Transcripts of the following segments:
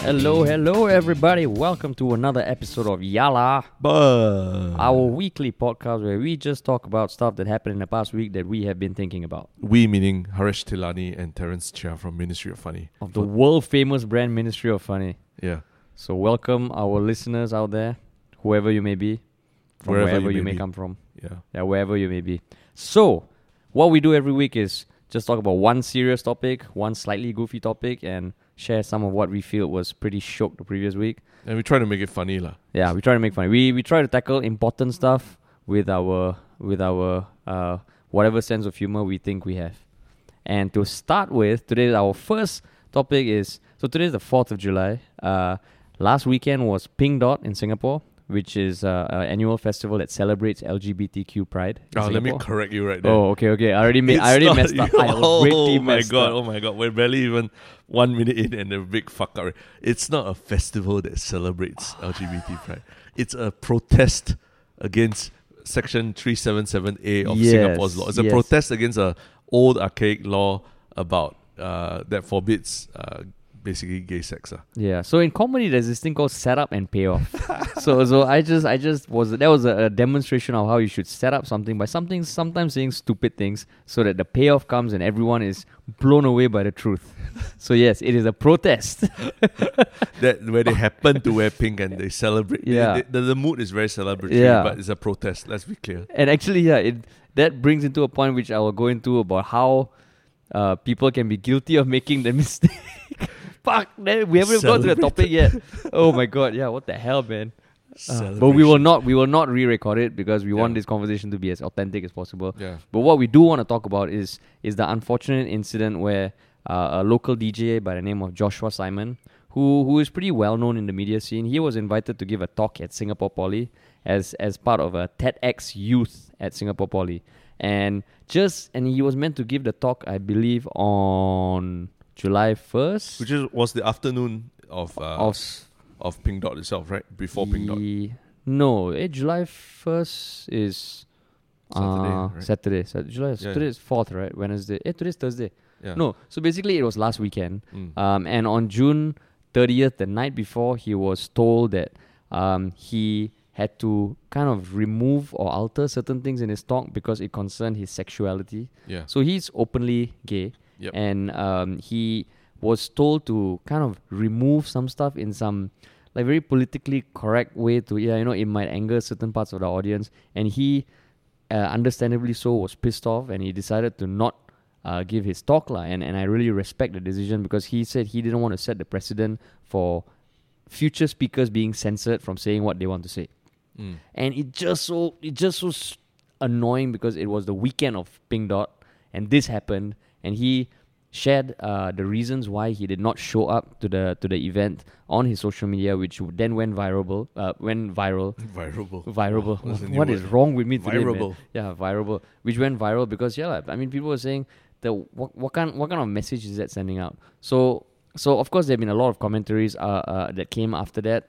Hello, hello, everybody. Welcome to another episode of Yala, But our weekly podcast where we just talk about stuff that happened in the past week that we have been thinking about. we meaning Haresh Tilani and Terence Chia from Ministry of Funny. Of the world famous brand Ministry of Funny. Yeah. So, welcome our listeners out there, whoever you may be, from Wherever you may may be. come from. Yeah. Yeah, wherever you may be. So, what we do every week is just talk about one serious topic, one slightly goofy topic, and share some of what we feel was pretty shiok the previous week. And we try to make it funny lah. Yeah, we try to make fun. We we try to tackle important stuff with our with our uh whatever sense of humor we think we have. And to start with, today our first topic is so today is the fourth of July. Uh, last weekend was Pink Dot in Singapore, which is uh, an annual festival that celebrates LGBTQ pride. Oh, let me correct you right there. Oh, okay, okay. I already made. It's I already not messed up. I oh my god! up. Oh my god! We're barely even one minute in and a big fuck up. It's not a festival that celebrates LGBT pride. It's a protest against Section three seven seven A of Yes, Singapore's law. It's a yes. protest against a old archaic law about uh, that forbids uh, basically gay sex. ah. Yeah. So in comedy, there's this thing called setup and payoff. so so I just I just was that was a, a demonstration of how you should set up something by something sometimes saying stupid things so that the payoff comes and everyone is blown away by the truth. so yes, it is a protest. that where they happen to wear pink and they celebrate. Yeah. They- the, the mood is very celebratory, Yeah. but it's a protest. Let's be clear. and actually, yeah, it that brings into a point which I will go into about how uh, people can be guilty of making the mistake. Fuck, man, we haven't got to the topic yet. Oh my god, yeah, what the hell, man? Uh, but we will not we will not re-record it because we want this conversation to be as authentic as possible. Yeah. But what we do want to talk about is is the unfortunate incident where uh, a local DJ by the name of Joshua Simon, who who is pretty well known in the media scene, he was invited to give a talk at Singapore Poly as as part of a TEDx Youth at Singapore Poly, and just and he was meant to give the talk, I believe, on July first. Which is was the afternoon of uh, of of, Pink Dot itself, right? Before Pink Dot. No, eh, July first is Saturday, uh, right? Saturday. So July Yeah, today yeah. is fourth, right? Wednesday. Eh, today's Thursday. Yeah. No, so basically it was last weekend. Mm. Um, and on June thirtieth, the night before, he was told that um he had to kind of remove or alter certain things in his talk because it concerned his sexuality. yeah. So he's openly gay, Yep. and um, he was told to kind of remove some stuff in some like very politically correct way to yeah you know it might anger certain parts of the audience, and he uh, understandably so was pissed off, and he decided to not. Uh, give his talk lah, and, and I really respect the decision because he said he didn't want to set the precedent for future speakers being censored from saying what they want to say Mm. and it just so it just was annoying because it was the weekend of Pink Dot, and this happened, and he shared uh, the reasons why he did not show up to the to the event on his social media, which then went viral. Uh, went viral. Viral. The new what is wrong with me today, man? Virable. Yeah, viral. Which went viral because yeah, I mean, people were saying that what, what kind what kind of message is that sending out? So so of course there have been a lot of commentaries uh, uh, that came after that.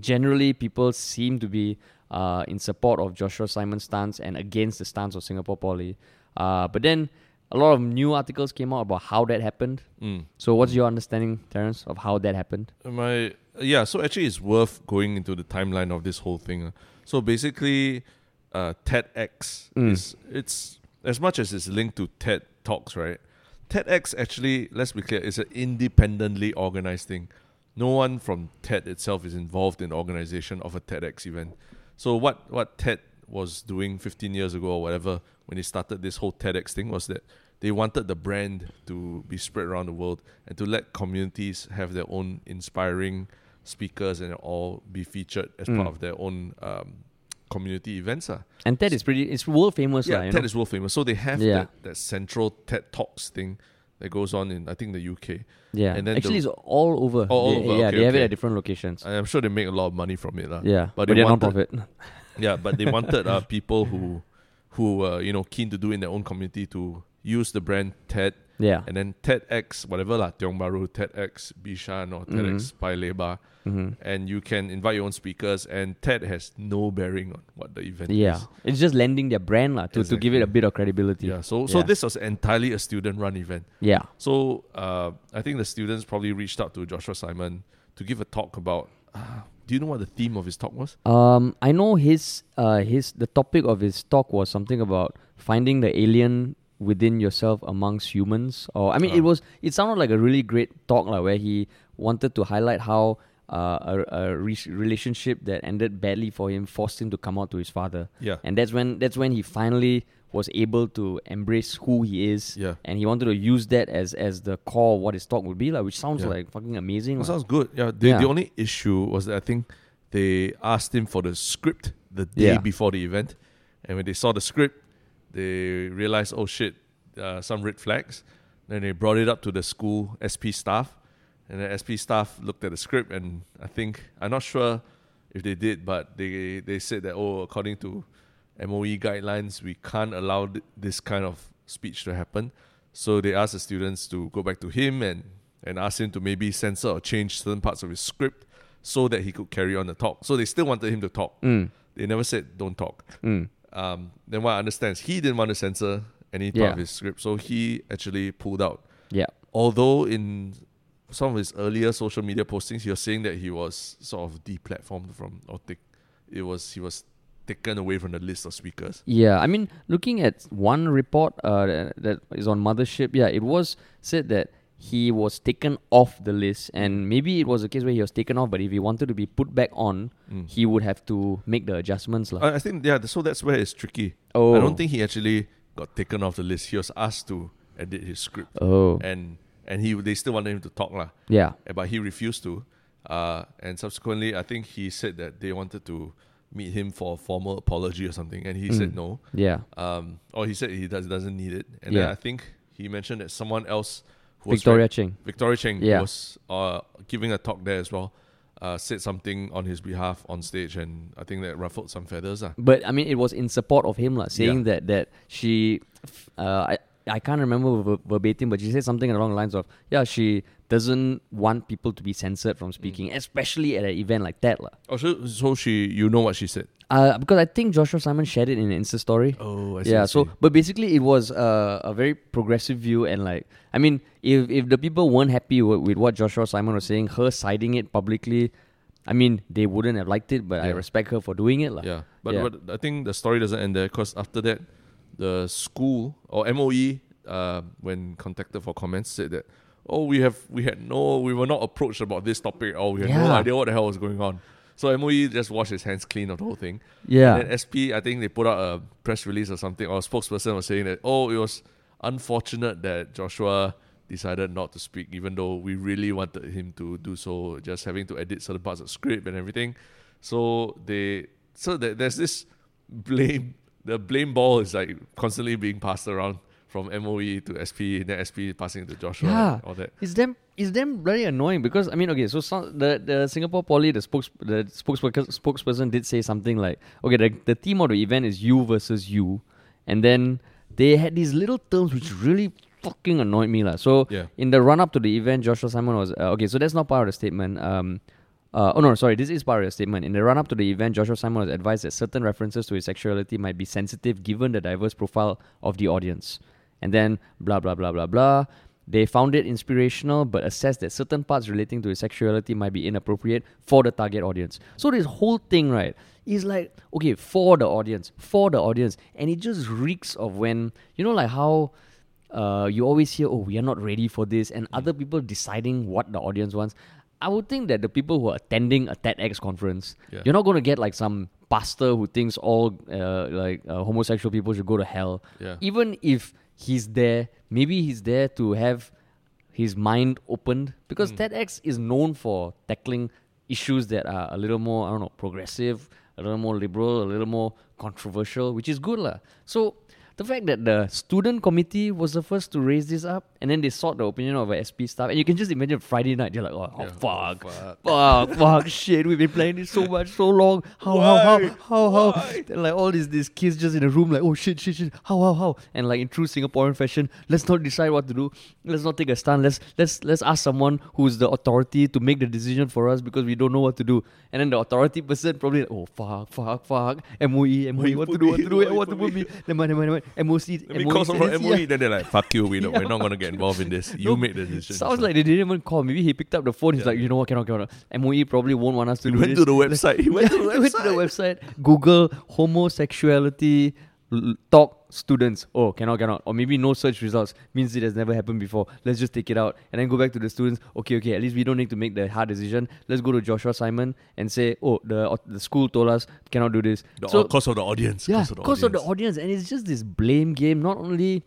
Generally, people seem to be uh, in support of Joshua Simon's stance and against the stance of Singapore Poly. Uh, but then a lot of new articles came out about how that happened. Mm. So what's your understanding, Terence, of how that happened? My yeah, so actually it's worth going into the timeline of this whole thing. uh. So basically, uh, TEDx Mm. is it's as much as it's linked to TED Talks, right? TEDx actually, let's be clear, is an independently organized thing. No one from TED itself is involved in the organization of a TEDx event. So what what TED was doing 15 years ago or whatever when they started this whole TEDx thing was that they wanted the brand to be spread around the world and to let communities have their own inspiring speakers and all be featured as Mm. part of their own um, community events. ah. And TED is pretty, it's world famous. Yeah, lah, TED know? is world famous. So they have Yeah. that, that central TED Talks thing that goes on in, I think, the UK. Yeah, And then actually, the- it's all over. Oh, all They- over, Yeah, okay, they have it at different locations. I am sure they make a lot of money from it. lah. yeah, but but, they they're wanted- non-profit. Yeah, but they wanted uh, people who who were you know keen to do in their own community to use the brand TED yeah. and then TEDx whatever lah Tiong Bahru TEDx Bishan or TEDx Paya Lebar hmm and you can invite your own speakers and TED has no bearing on what the event Yeah, is. Yeah. It's just lending their brand lah, to, to give it a bit of credibility. Yeah, so so Yeah. this was entirely a student run event. Yeah. So uh, I think the students probably reached out to Joshua Simon to give a talk about. Uh, do you know what the theme of his talk was? Um, I know his uh his the topic of his talk was something about finding the alien within yourself amongst humans. Or I mean, it Ah. was it sounded like a really great talk, like where he wanted to highlight how uh, a, a re- relationship that ended badly for him forced him to come out to his father, Yeah. and that's when that's when he finally was able to embrace who he is, Yeah. and he wanted to use that as as the core of what his talk would be like, which sounds Yeah. like fucking amazing. Lah. sounds good. Yeah. The, Yeah. the only issue was that I think they asked him for the script the day Yeah. before the event, and when they saw the script, they realized, oh shit, uh, some red flags. Then they brought it up to the school SP staff, and the SP staff looked at the script, and I think I'm not sure if they did, but they they said that oh, according to MOE guidelines, we can't allow th- this kind of speech to happen. So they asked the students to go back to him and and ask him to maybe censor or change certain parts of his script so that he could carry on the talk. So they still wanted him to talk. Mm, They never said don't talk. mm. Um, then what I understand is he didn't want to censor any part Yeah. of his script, so he actually pulled out. Yeah. Although in some of his earlier social media postings, he was saying that he was sort of deplatformed from or take, it was he was taken away from the list of speakers. Yeah, I mean, looking at one report uh, that- that is on Mothership, yeah, it was said that he was taken off the list, and maybe it was a case where he was taken off, but if he wanted to be put back on, Mm. he would have to make the adjustments. lah. I, think yeah, so that's where it's tricky. oh, I don't think he actually got taken off the list. He was asked to edit his script, Oh, and and he they still wanted him to talk lah. yeah, Uh, but he refused to. Uh, and subsequently, I think he said that they wanted to meet him for a formal apology or something, and he said Mm. no. yeah. Um, or he said he does, doesn't need it. And Yeah. then I think he mentioned that someone else, Victoria Cheng. Victoria Cheng, Yeah. was uh, giving a talk there as well, uh, said something on his behalf on stage, and I think that ruffled some feathers. ah. But I mean, it was in support of him, lah, saying that that she, uh, I I can't remember verbatim, but she said something along the lines of, yeah, she doesn't want people to be censored from speaking, Mm. especially at an event like that, lah. Oh, so, so she, you know what she said? Uh, because I think Joshua Simon shared it in an Insta story. Oh, I yeah, so but basically it was uh, a very progressive view and like I mean if if the people weren't happy with, with what Joshua Simon was saying, her citing it publicly, I mean they wouldn't have liked it, but I respect her for doing it. lah. Yeah, but, Yeah. but I think the story doesn't end there because after that, the school or MOE, uh, when contacted for comments, said that oh we have we had no we were not approached about this topic or we had no idea what the hell was going on. So MOE just washed his hands clean of the whole thing. Yeah. And then SP, I think they put out a press release or something, or a spokesperson was saying that oh it was unfortunate that Joshua decided not to speak, even though we really wanted him to do so, just having to edit certain parts of script and everything. So they so there's this blame the blame ball is like constantly being passed around from MOE to SP, then SP passing to Joshua Yeah. all that. It's them. It's them very annoying because I mean, okay, so some, the the Singapore Poly, the spokes the spokesperson spokesperson did say something like, okay, the the theme of the event is you versus you, and then they had these little terms which really fucking annoyed me lah. So Yeah. in the run up to the event, Joshua Simon was uh, okay. So that's not part of the statement. Um, uh, oh no, sorry, this is part of the statement. In the run up to the event, Joshua Simon was advised that certain references to his sexuality might be sensitive given the diverse profile of the audience. And then blah blah blah blah blah. They found it inspirational, but assessed that certain parts relating to his sexuality might be inappropriate for the target audience. So this whole thing, right, is like okay for the audience, for the audience, and it just reeks of when you know like how uh, you always hear, oh, we are not ready for this, and other people deciding what the audience wants. I would think that the people who are attending a TEDx conference, Yeah. you're not going to get like some pastor who thinks all uh, like uh, homosexual people should go to hell. Yeah. Even if he's there, maybe he's there to have his mind opened because hmm. TEDx is known for tackling issues that are a little more, I don't know, progressive, a little more liberal, a little more controversial, which is good. lah. So the fact that the student committee was the first to raise this up and then they sought the opinion of a SP staff, and you can just imagine Friday night, they're like, oh, oh, Yeah. fuck. Oh, fuck. Fuck, fuck, shit, we've been playing this so much, so long. How, how, how, how, how? Why? Then like all these these kids just in a room, like, oh shit, shit, shit, how, how, how? And like in true Singaporean fashion, let's not decide what to do. Let's not take a stand. Let's let's let's ask someone who's the authority to make the decision for us because we don't know what to do. And then the authority person probably like, oh fuck, fuck, fuck, MOE, MOE, what to do, what to do, what to put me. Never mind, never mind, never mind. like MOE. Let me call someone from. MOE. Then they're like, "Fuck you, we don't, we're not gonna get involved in this. You No, make the decision." Sounds like they didn't even call. Maybe he picked up the phone. He's like, you know what, cannot, cannot. MOE probably won't want us to he do went this. to the website. He went to the he went to the website. website. Google homosexuality l- talk students. Oh, cannot, cannot. Or maybe no search results means it has never happened before. Let's just take it out and then go back to the students. Okay, okay. At least we don't need to make the hard decision. Let's go to Joshua Simon and say, oh, the the school told us cannot do this. The, so cause of the audience. yeah, cause of the because audience. of the audience, and it's just this blame game. Not only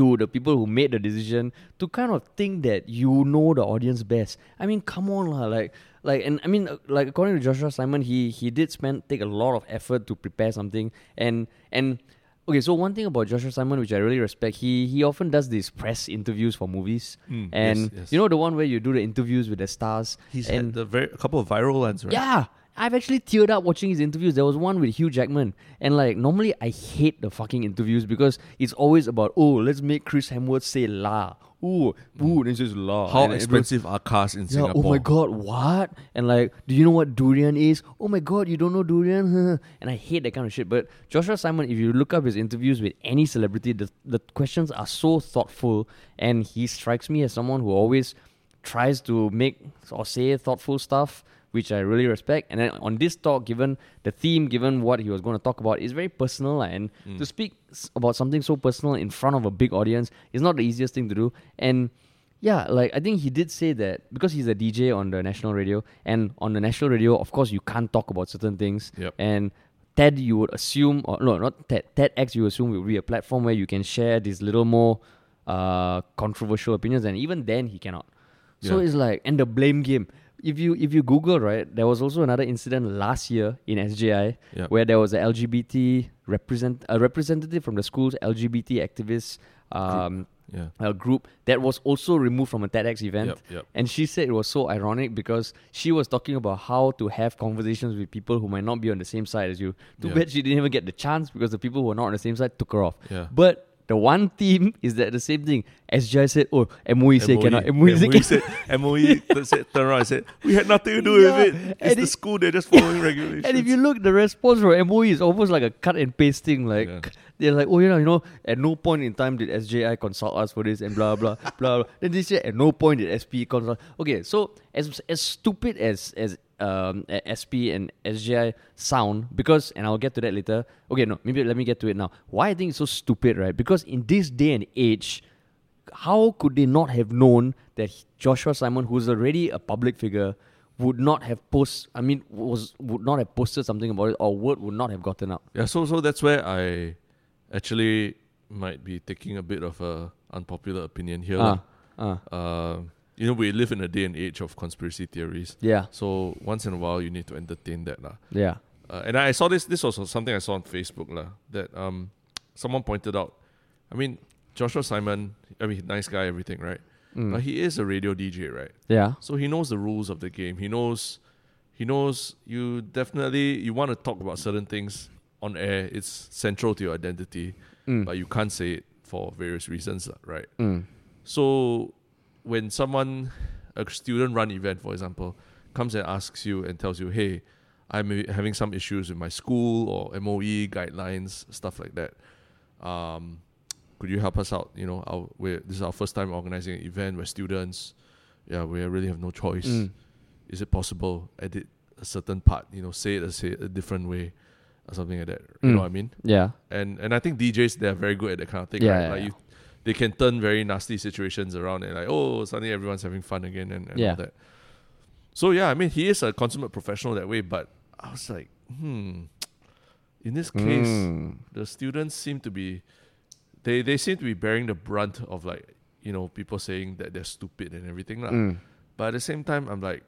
to the people who made the decision to kind of think that you know the audience best. I mean, come on, lah. Like, like, and I mean, uh, like according to Joshua Simon, he he did spend take a lot of effort to prepare something, and and. Okay, so one thing about Joshua Simon, which I really respect, he he often does these press interviews for movies, Mm, and yes, yes. you know the one where you do the interviews with the stars. He's and had the very, a couple of viral ones, right? yeah, I've actually teared up watching his interviews. There was one with Hugh Jackman, and like normally I hate the fucking interviews because it's always about oh let's make Chris Hemsworth say la, ooh, ooh, he says la. How and expensive are cars in Yeah, Singapore? oh my god, what? And like, do you know what durian is? Oh my god, you don't know durian? and I hate that kind of shit. But Joshua Simon, if you look up his interviews with any celebrity, the, the questions are so thoughtful, and he strikes me as someone who always tries to make or say thoughtful stuff, which I really respect. And then on this talk, given the theme, given what he was going to talk about, is very personal. And to speak about something so personal in front of a big audience is not the easiest thing to do. And yeah, like I think he did say that because he's a DJ on the national radio, and on the national radio, of course, you can't talk about certain things. Yep. And TED, you would assume, or no, not TED, TEDx, you assume will be a platform where you can share these little more uh, controversial opinions, and even then, he cannot. So Yeah. it's like, and the blame game. If you if you Google right, there was also another incident last year in SJI Yep. where there was a LGBT represent a representative from the school's LGBT activist um, Yeah. a group that was also removed from a TEDx event. Yep, yep. And she said it was so ironic because she was talking about how to have conversations with people who might not be on the same side as you. Too Yeah. bad she didn't even get the chance because the people who were not on the same side took her off. Yeah. But the one theme is that the same thing. SJI said, oh, MOE said cannot. MOE, said MOE said, MOE said, turned around and said, we had nothing to do Yeah, with it. It's and the it- school, they're just following regulations. And if you look, the response from MOE is almost like a cut and pasting. Like Yeah. they're like, oh yeah, you know, at no point in time did SJI consult us for this and blah blah blah. blah. Then they say at no point did SP consult. Okay, so as as stupid as as um SP and SJI sound, because and I'll get to that later. Okay, no, maybe let me get to it now. Why I think it's so stupid, right? Because in this day and age, how could they not have known that Joshua Simon, who's already a public figure, would not have post? I mean, was would not have posted something about it, or word would not have gotten out. Yeah, so so that's where I actually might be taking a bit of a unpopular opinion here. Lah. ah, Uh, you know, we live in a day and age of conspiracy theories. yeah, So once in a while, you need to entertain that. lah. yeah, Uh, and I saw this. This was something I saw on Facebook, lah. That um, someone pointed out. I mean, Joshua Simon. I mean, nice guy, everything, right? Mm. But he is a radio DJ, right? yeah, So he knows the rules of the game. He knows. He knows you definitely you want to talk about certain things on air. It's central to your identity, Mm. but you can't say it for various reasons, right? Mm. So when someone, a student run event, for example, comes and asks you and tells you, hey, I'm having some issues with my school or MOE guidelines, stuff like that. Um, could you help us out? You know, our, we're, this is our first time organizing an event. We're students. Yeah, we really have no choice. Mm. Is it possible? Edit a certain part. You know, say it a, say it a different way, or something like that. You Mm. know what I mean? yeah, and and I think DJs they're very good at that kind of thing. Yeah, right? yeah, like yeah. you, they can turn very nasty situations around and like oh suddenly everyone's having fun again and, and Yeah. all that. So yeah, I mean he is a consummate professional that way, but I was like, hmm. In this case, Mm. the students seem to be they they seem to be bearing the brunt of like you know people saying that they're stupid and everything lah. Mm. But at the same time, I'm like,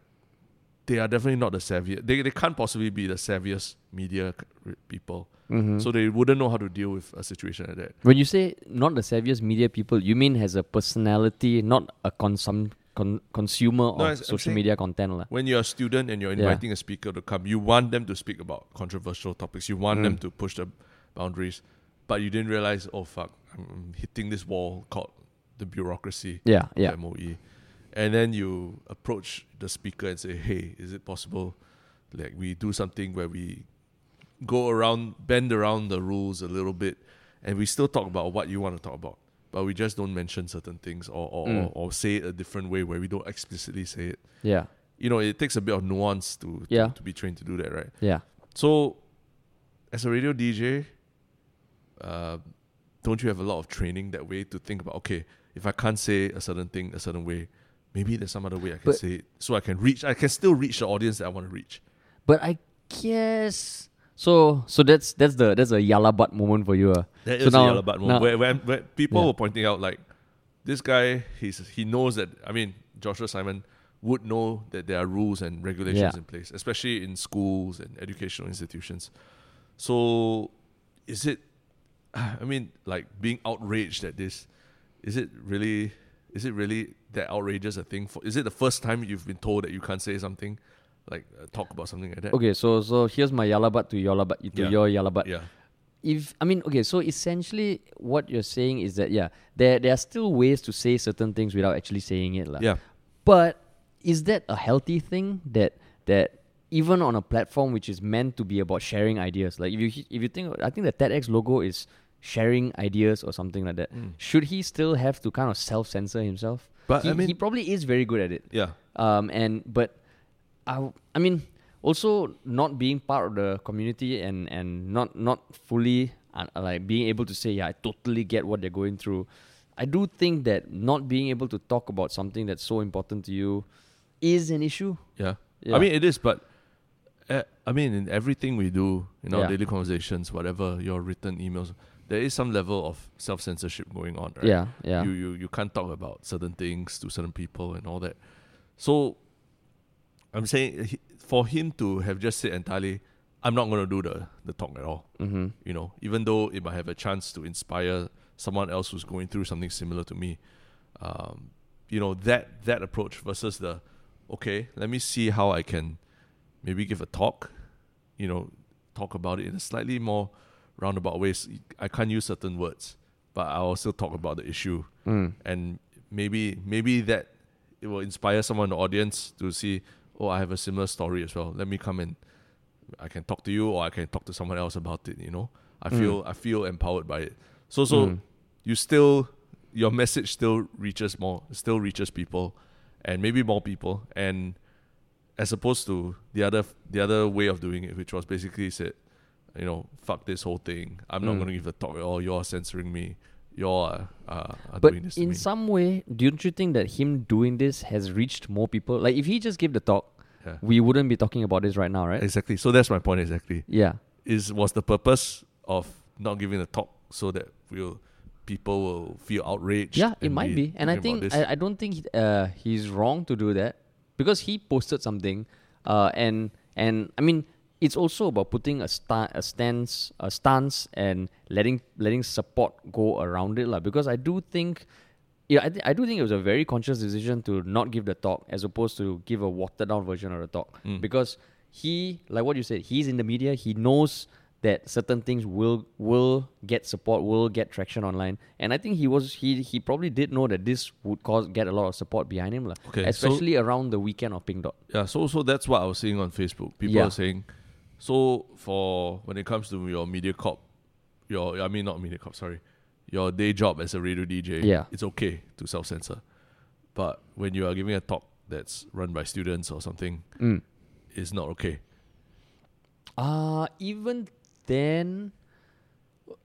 they are definitely not the savviest. They they can't possibly be the savviest media people. Mhm. So they wouldn't know how to deal with a situation like that. when you say not the savviest media people, you mean has a personality, not a consum con- consumer No, of social media content, lah. When you're a student and you're Yeah. inviting a speaker to come, you want them to speak about controversial topics. You want them Mm. to push the boundaries, but you didn't realize, oh fuck, I'm, hitting this wall called the bureaucracy Yeah, yeah, MOE. And then you approach the speaker and say, hey, is it possible like we do something where we go around, bend around the rules a little bit and we still talk about what you want to talk about, but we just don't mention certain things or or, Mm. or, or say it a different way where we don't explicitly say it. Yeah. You know, it takes a bit of nuance to to, Yeah. to be trained to do that, right? Yeah. So, as a radio DJ, uh, don't you have a lot of training that way to think about? Okay, if I can't say a certain thing a certain way, maybe there's some other way I can But- say it, so I can reach. I can still reach the audience that I want to reach. But I guess so. So that's that's the that's a yalla butt moment for you. Uh. That So is now- a yellow button now- where, where, where people Yeah. were pointing out like this guy he's he knows that I mean Joshua Simon would know that there are rules and regulations Yeah. in place, especially in schools and educational institutions. So is it I mean like being outraged at this is it really is it really that outrageous a thing for is it the first time you've been told that you can't say something like uh, talk about something like that? Okay, so so here's my yalla butt to yalla butt to Yeah. your yalla butt. Yeah. if I mean okay, so essentially what you're saying is that yeah, there there are still ways to say certain things without actually saying it, lah. Yeah. But is that a healthy thing that that even on a platform which is meant to be about sharing ideas, like if you if you think I think the TEDx logo is sharing ideas or something like that. Mm. Should he still have to kind of self censor himself? But he, I mean he probably is very good at it. yeah. Um, and but I, w- I mean, also not being part of the community and and not not fully uh, like being able to say, yeah, I totally get what they're going through. I do think that not being able to talk about something that's so important to you is an issue. Yeah. Yeah. I mean, it is, but uh, I mean, in everything we do, in our Yeah. daily conversations, whatever your written emails, there is some level of self censorship going on, right? Yeah, yeah, You, you you can't talk about certain things to certain people and all that. So, I'm saying he, for him to have just said entirely, I'm not going to do the the talk at all. mm-hmm. You know, even though it might have a chance to inspire someone else who's going through something similar to me. Um, you know that that approach versus the okay, let me see how I can maybe give a talk, you know, talk about it in a slightly more roundabout ways. I can't use certain words, but I'll still talk about the issue, mm. and maybe maybe that it will inspire someone in the audience to see, oh, I have a similar story as well. Let me come and I can talk to you, or I can talk to someone else about it. You know, I Mm. feel I feel empowered by it. So so Mm. you still your message still reaches more, still reaches people, and maybe more people, and as opposed to the other the other way of doing it, which was basically said, you know, fuck this whole thing. I'm not Mm. going to give a talk at all. You're censoring me. You're uh, uh, are But doing this to in me. some way, don't you think that him doing this has reached more people? Like if he just gave the talk, Yeah. we wouldn't be talking about this right now, right? Exactly. So that's my point. Exactly. Yeah. Is was the purpose of not giving the talk so that we'll people will feel outraged? Yeah, it might be, and I think? I, I don't think he- uh, he's wrong to do that because he posted something, uh, and and I mean it's also about putting a sta- a stance a stance and letting letting support go around it lah. Because I do think, yeah, I, th- I do think it was a very conscious decision to not give the talk as opposed to give a watered down version of the talk Mm. because he like what you said he's in the media he knows that certain things will will get support will get traction online and i think he was he he probably did know that this would cause get a lot of support behind him lah. Okay, so- especially around the weekend of pink dot Yeah, so so that's what I was seeing on Facebook. People Yeah. are saying, so for when it comes to your Mediacorp, your I mean not Mediacorp, sorry, your day job as a radio DJ, Yeah. it's okay to self censor, but when you are giving a talk that's run by students or something, mm. it's not okay. uh even then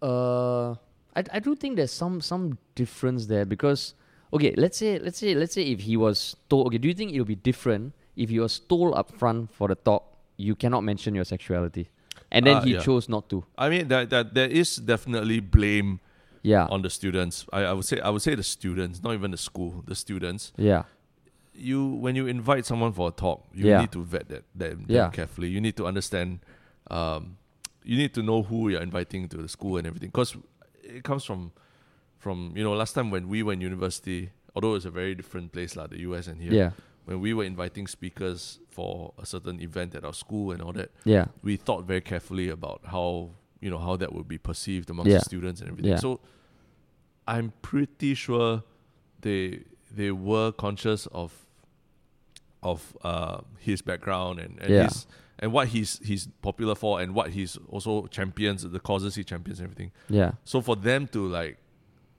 uh I, I do think there's some some difference there because okay let's say let's say let's say if he was told okay do you think it'll be different if he was told up front for the talk you cannot mention your sexuality and then Ah, he yeah. chose not to I mean that that there is definitely blame yeah on the students. I, I would say I would say the students, not even the school, the students. yeah you when you invite someone for a talk, you Yeah. need to vet that them, them Yeah. carefully. You need to understand. Um, you need to know who you're inviting to the school and everything, because it comes from from you know last time when we were in university. Although it's a very different place, like the US and here. yeah When we were inviting speakers for a certain event at our school and all that, yeah we thought very carefully about how you know how that would be perceived amongst Yeah. the students and everything. Yeah. So I'm pretty sure they they were conscious of of uh, his background and, and Yeah. his and what he's he's popular for and what he's also champions the causes he champions and everything. Yeah. So for them to like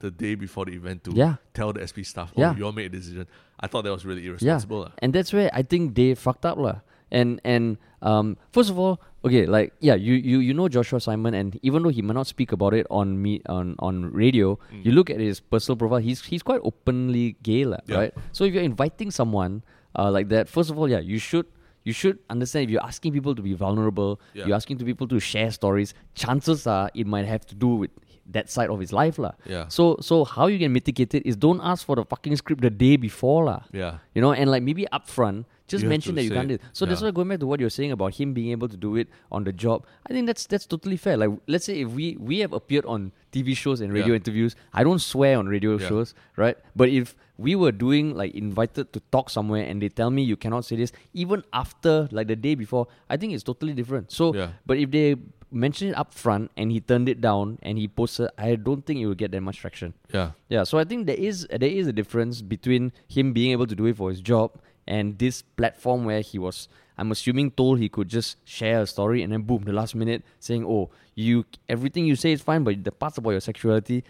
the day before the event to Yeah. tell the SP staff, oh, Yeah. you all made a decision. I thought that was really irresponsible. lah. And that's where I think they fucked up lah. And and um first of all, okay, like yeah, you, you you know Joshua Simon and even though he might not speak about it on me on, on radio, Mm. you look at his personal profile, he's he's quite openly gay, lah, Yeah. right? So if you're inviting someone uh, like that, first of all, yeah, you should you should understand if you're asking people to be vulnerable, Yeah. you're asking to people to share stories, chances are it might have to do with that side of his life. lah. Yeah. So so how you can mitigate it is don't ask for the fucking script the day before. lah. Yeah. You know, and like maybe upfront, just You mention that you can't do it. So that's Yeah. why going back to what you're saying about him being able to do it on the job, I think that's that's totally fair. Like let's say if we we have appeared on TV shows and radio Yeah. interviews, I don't swear on radio Yeah. shows, right? But if we were doing like invited to talk somewhere and they tell me you cannot say this, even after like the day before, I think it's totally different. So Yeah. but if they mention it up front and he turned it down and he posted, I don't think it will get that much traction. Yeah. Yeah, so I think there is there is a difference between him being able to do it for his job and this platform where he was I'm assuming told he could just share a story and then boom the last minute saying oh you everything you say is fine but the parts about your sexuality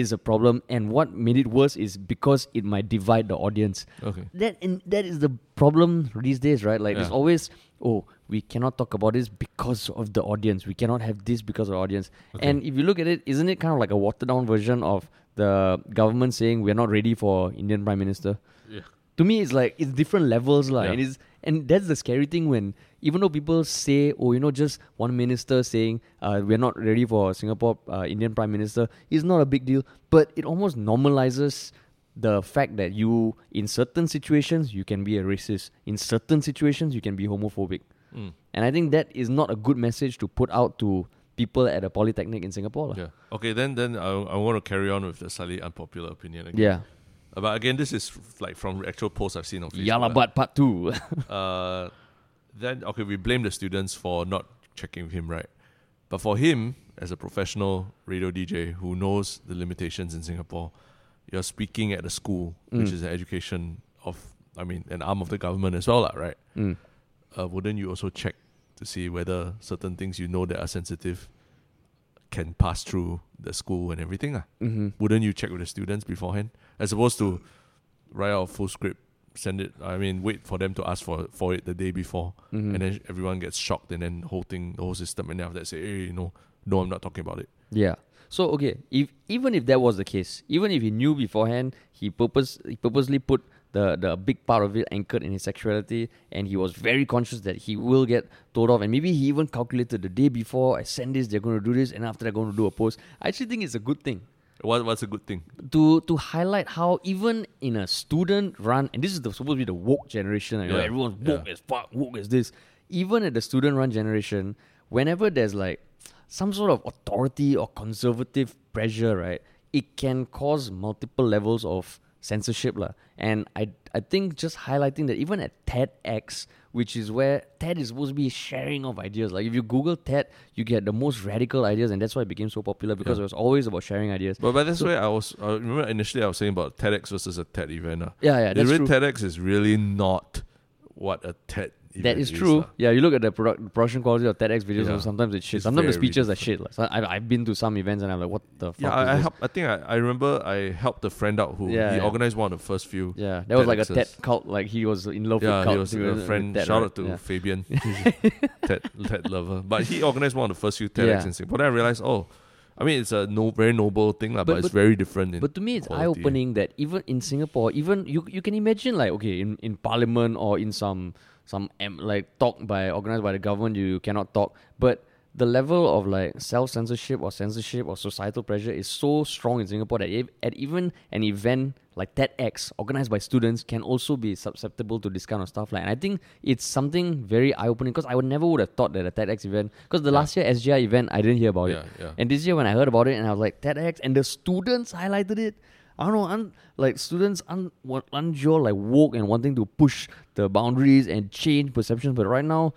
is a problem and what made it worse is because it might divide the audience Okay. that and that is the problem these days right like there's Yeah. always oh we cannot talk about this because of the audience we cannot have this because of the audience Okay. and if you look at it isn't it kind of like a watered down version of the government saying we're not ready for indian prime minister Yeah. to me it's like it's different levels like, Yeah. and it's and that's the scary thing when even though people say oh you know just one minister saying uh, we're not ready for singapore uh, indian prime minister is not a big deal but it almost normalizes the fact that you in certain situations you can be a racist in certain situations you can be homophobic Mm. and i think that is not a good message to put out to people at a polytechnic in singapore. Yeah. Okay, then then I, I want to carry on with the slightly unpopular opinion again. yeah Uh, But again, this is f- like from actual posts I've seen on Facebook. but part two uh, then okay, we blame the students for not checking with him, right? But for him, as a professional radio DJ who knows the limitations in Singapore, you're speaking at a school, which Mm. is an education of, I mean, an arm of the government as well, right? Mm. Uh, wouldn't you also check to see whether certain things you know that are sensitive can pass through the school and everything? lah? hmm wouldn't you check with the students beforehand as opposed to write out a full script send it i mean wait for them to ask for for it the day before Mhm. and then everyone gets shocked and then the whole thing the whole system and then after that say hey no no i'm not talking about it Yeah. So okay, if even if that was the case, even if he knew beforehand, he purpose he purposely put the the big part of it anchored in his sexuality, and he was very conscious that he will get told off, and maybe he even calculated the day before I send this, they're going to do this, and after they're going to do a post. I actually think it's a good thing what, what's a good thing to to highlight how even in a student run, and this is the, supposed to be the woke generation, you oh, know, Yeah, everyone's yeah. woke as fuck, woke as this. Even at the student run generation, whenever there's like some sort of authority or conservative pressure, right, it can cause multiple levels of censorship. lah. And I I think just highlighting that even at TEDx, which is where TED is supposed to be sharing of ideas. Like if you Google TED, you get the most radical ideas, and that's why it became so popular because Yeah. it was always about sharing ideas. but, but that's So- why i was I remember initially i was saying about tedx versus a ted event uh. Yeah, yeah, the that's true. tedx is really not what a ted That is true. Yeah, you look at the product, production quality of TEDx videos. Yeah. Sometimes it's shit. It's Sometimes the speeches are different. shit. Like, so I've, I've been to some events and I'm like, what the fuck? yeah I, I, help, I think I, I remember i helped a friend out who Yeah, he yeah. organized one of the first few Yeah, that was like a TED cult. Like he was in love yeah, with cult. he was a friend. TED, Shout right? out to. Fabian, TED, TED lover. But he organized one of the first few TEDx in Singapore. Then I realized, oh, I mean, it's a no, very noble thing, lah, but, But- it's very different. In But to me, it's eye opening that even in Singapore, even you you can imagine like okay in, in Parliament or in some some like talk by organized by the government, you cannot talk. But the level of like self censorship or censorship or societal pressure is so strong in Singapore that if, at even an event like TEDx organized by students can also be susceptible to this kind of stuff. Like, and I think it's something very eye opening because I would never would have thought that a TEDx event because the Yeah. last year SJI event I didn't hear about yeah, it. yeah. And this year when I heard about it and I was like TEDx and the students highlighted it. I don't know, un, like students un, wa- unsure, like woke and wanting to push the boundaries and change perceptions. But right now,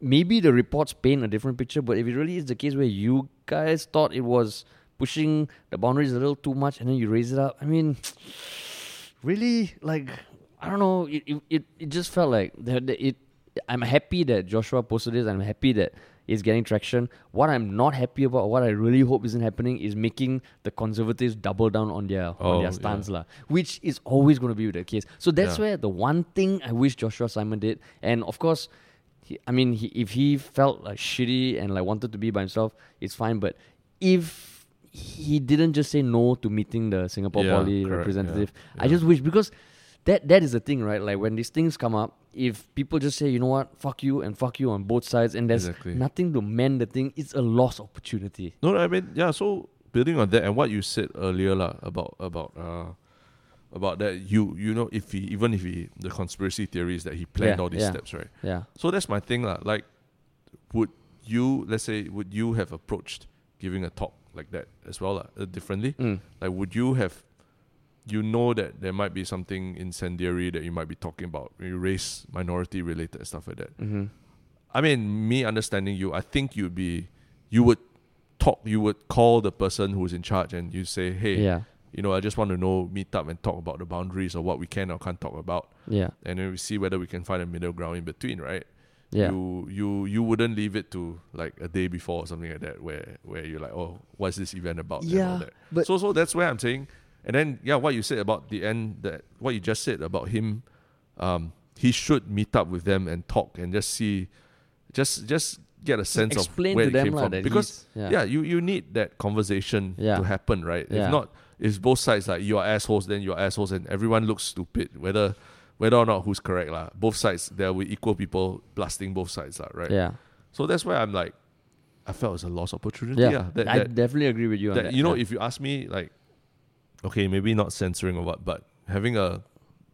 maybe the reports paint a different picture. But if it really is the case where you guys thought it was pushing the boundaries a little too much and then you raise it up, I mean, really, like, I don't know. It it, it, just felt like the, it. I'm happy that Joshua posted this. I'm happy that it's getting traction. What I'm not happy about, what I really hope isn't happening, is making the conservatives double down on their on Oh, their yeah. stance, lah. Which is always going to be the case. So that's Yeah. where the one thing I wish Joshua Simon did, and of course, he, I mean, he, if he felt like shitty and like wanted to be by himself, it's fine. But if he didn't just say no to meeting the Singapore Yeah, Poly correct, representative, yeah, I just wish because that that is the thing, right? Like when these things come up, if people just say, you know what, fuck you and fuck you on both sides, and there's Exactly. nothing to mend the thing, it's a lost opportunity. No, I mean, yeah. So building on that and what you said earlier, lah, about about uh, about that, you you know, if he even if he the conspiracy theories that he planned Yeah, all these yeah. steps, right? Yeah. So that's my thing, lah. Like, would you let's say would you have approached giving a talk like that as well, lah, uh, differently? Mm. Like, would you have? You know that there might be something incendiary that you might be talking about, race, minority related stuff like that. Mm-hmm. I mean, me understanding you, I think you'd be, you would talk, you would call the person who's in charge and you say, hey, Yeah. you know, I just want to know, meet up and talk about the boundaries of what we can or can't talk about. Yeah. And then we see whether we can find a middle ground in between, right? Yeah. You you you wouldn't leave it to like a day before or something like that where where you're like, oh, what's this event about? Yeah, but- so so that's where I'm saying and then yeah, what you said about the end that what you just said about him, um, he should meet up with them and talk and just see just just get a sense of where to it them came lah from. that Because yeah. yeah. you, you need that conversation Yeah. to happen, right? Yeah. If not, if both sides like you're assholes, then you're assholes and everyone looks stupid, whether whether or not who's correct. lah. Both sides there will equal people blasting both sides, lah, right? Yeah. So that's why I'm like I felt it's a lost opportunity. Yeah. Yeah. That, I that, definitely agree with you on that, you know, if you ask me, like, okay, maybe not censoring or what, but having a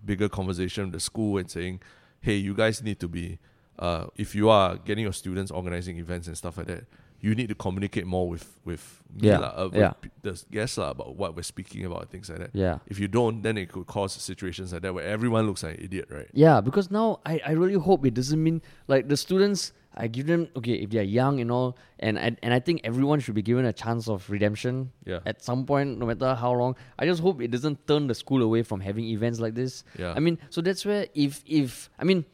bigger conversation with the school and saying, hey, you guys need to be, uh, if you are getting your students organizing events and stuff like that, you need to communicate more with with me Yeah, lah, uh, with yeah. p- the guests lah, about what we're speaking about things like that. yeah. If you don't, then it could cause situations like that where everyone looks like an idiot, right? Yeah, because now I, I really hope it doesn't mean like the students I give them okay if they're young and all and I, and I think everyone should be given a chance of redemption Yeah. at some point no matter how long. I just hope it doesn't turn the school away from having events like this. Yeah. I mean, so that's where if if I mean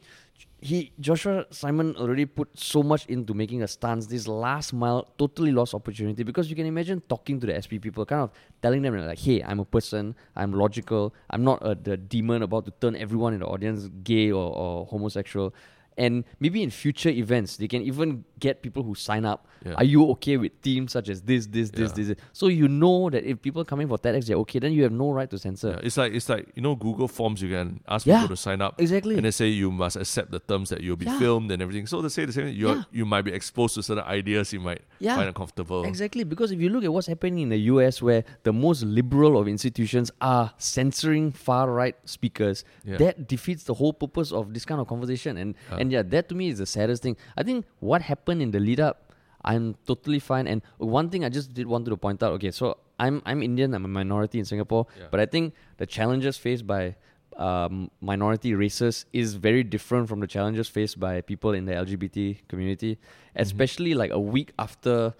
he Joshua Simon already put so much into making a stance. This last mile totally lost opportunity because you can imagine talking to the SP people, kind of telling them like, "Hey, I'm a person. I'm logical. I'm not a, the demon about to turn everyone in the audience gay or, or homosexual." And maybe in future events, they can even get people who sign up. Yeah. Are you okay with themes such as this, this, this, Yeah. this? So you know that if people coming for TEDx, they're okay. Then you have no right to censor. Yeah, it's like it's like you know Google Forms you can ask people to sign up exactly. and they say you must accept the terms that you'll be filmed and everything. So they say the same thing. You you might be exposed to certain ideas you might find uncomfortable. Exactly, because if you look at what's happening in the US, where the most liberal of institutions are censoring far right speakers, that defeats the whole purpose of this kind of conversation. And Yeah. and yeah, that to me is the saddest thing. I think what happened in the lead up, I'm totally fine. And one thing I just did wanted to point out. Okay, so I'm I'm Indian. I'm a minority in Singapore, Yeah. but I think the challenges faced by um, minority races is very different from the challenges faced by people in the LGBT community, especially like a week after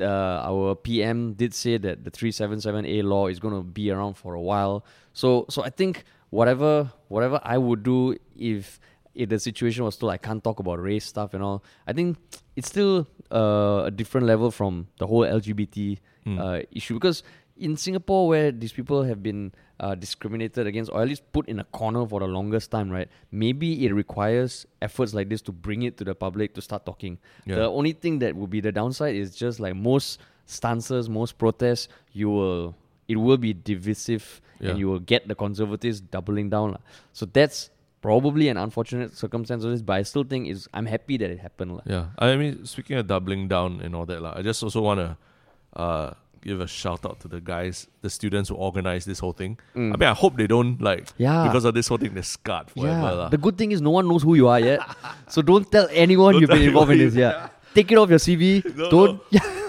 uh, our PM did say that the 377A law is going to be around for a while. So so I think whatever whatever I would do if if the situation was still I can't talk about race stuff and all, I think it's still uh, a different level from the whole LGBT Mm. uh, issue because in Singapore where these people have been uh, discriminated against or at least put in a corner for the longest time, right? Maybe it requires efforts like this to bring it to the public to start talking. Yeah. The only thing that would be the downside is just like most stances, most protests, you will it will be divisive Yeah. and you will get the conservatives doubling down. So that's probably an unfortunate circumstance of this, but I still think is I'm happy that it happened. lah. Yeah, I mean, speaking of doubling down and all that, like, I just also want to uh, give a shout out to the guys, the students who organized this whole thing. I mean, I hope they don't like Mm. Yeah. because of this whole thing they're scarred forever. Yeah. The good thing is no one knows who you are yet. so don't tell anyone Don't you've been involved in this. you- Yeah. Take it off your CV. No, don't. no.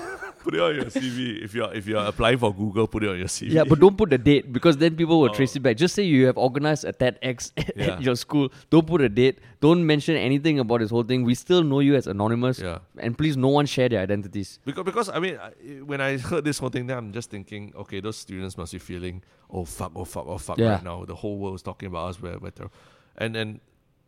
put it on your CV. If you're if you're applying for Google, put it on your CV. Yeah, but don't put the date because then people will trace Oh. it back. Just say you have organized a TEDx at Yeah. your school. Don't put a date. Don't mention anything about this whole thing. We still know you as anonymous. Yeah. And please, no one share their identities. Because, because I mean, I, when I heard this whole thing, then I'm just thinking, okay, those students must be feeling, oh fuck, oh fuck, oh fuck, Yeah. right now. The whole world is talking about us. We're better, and and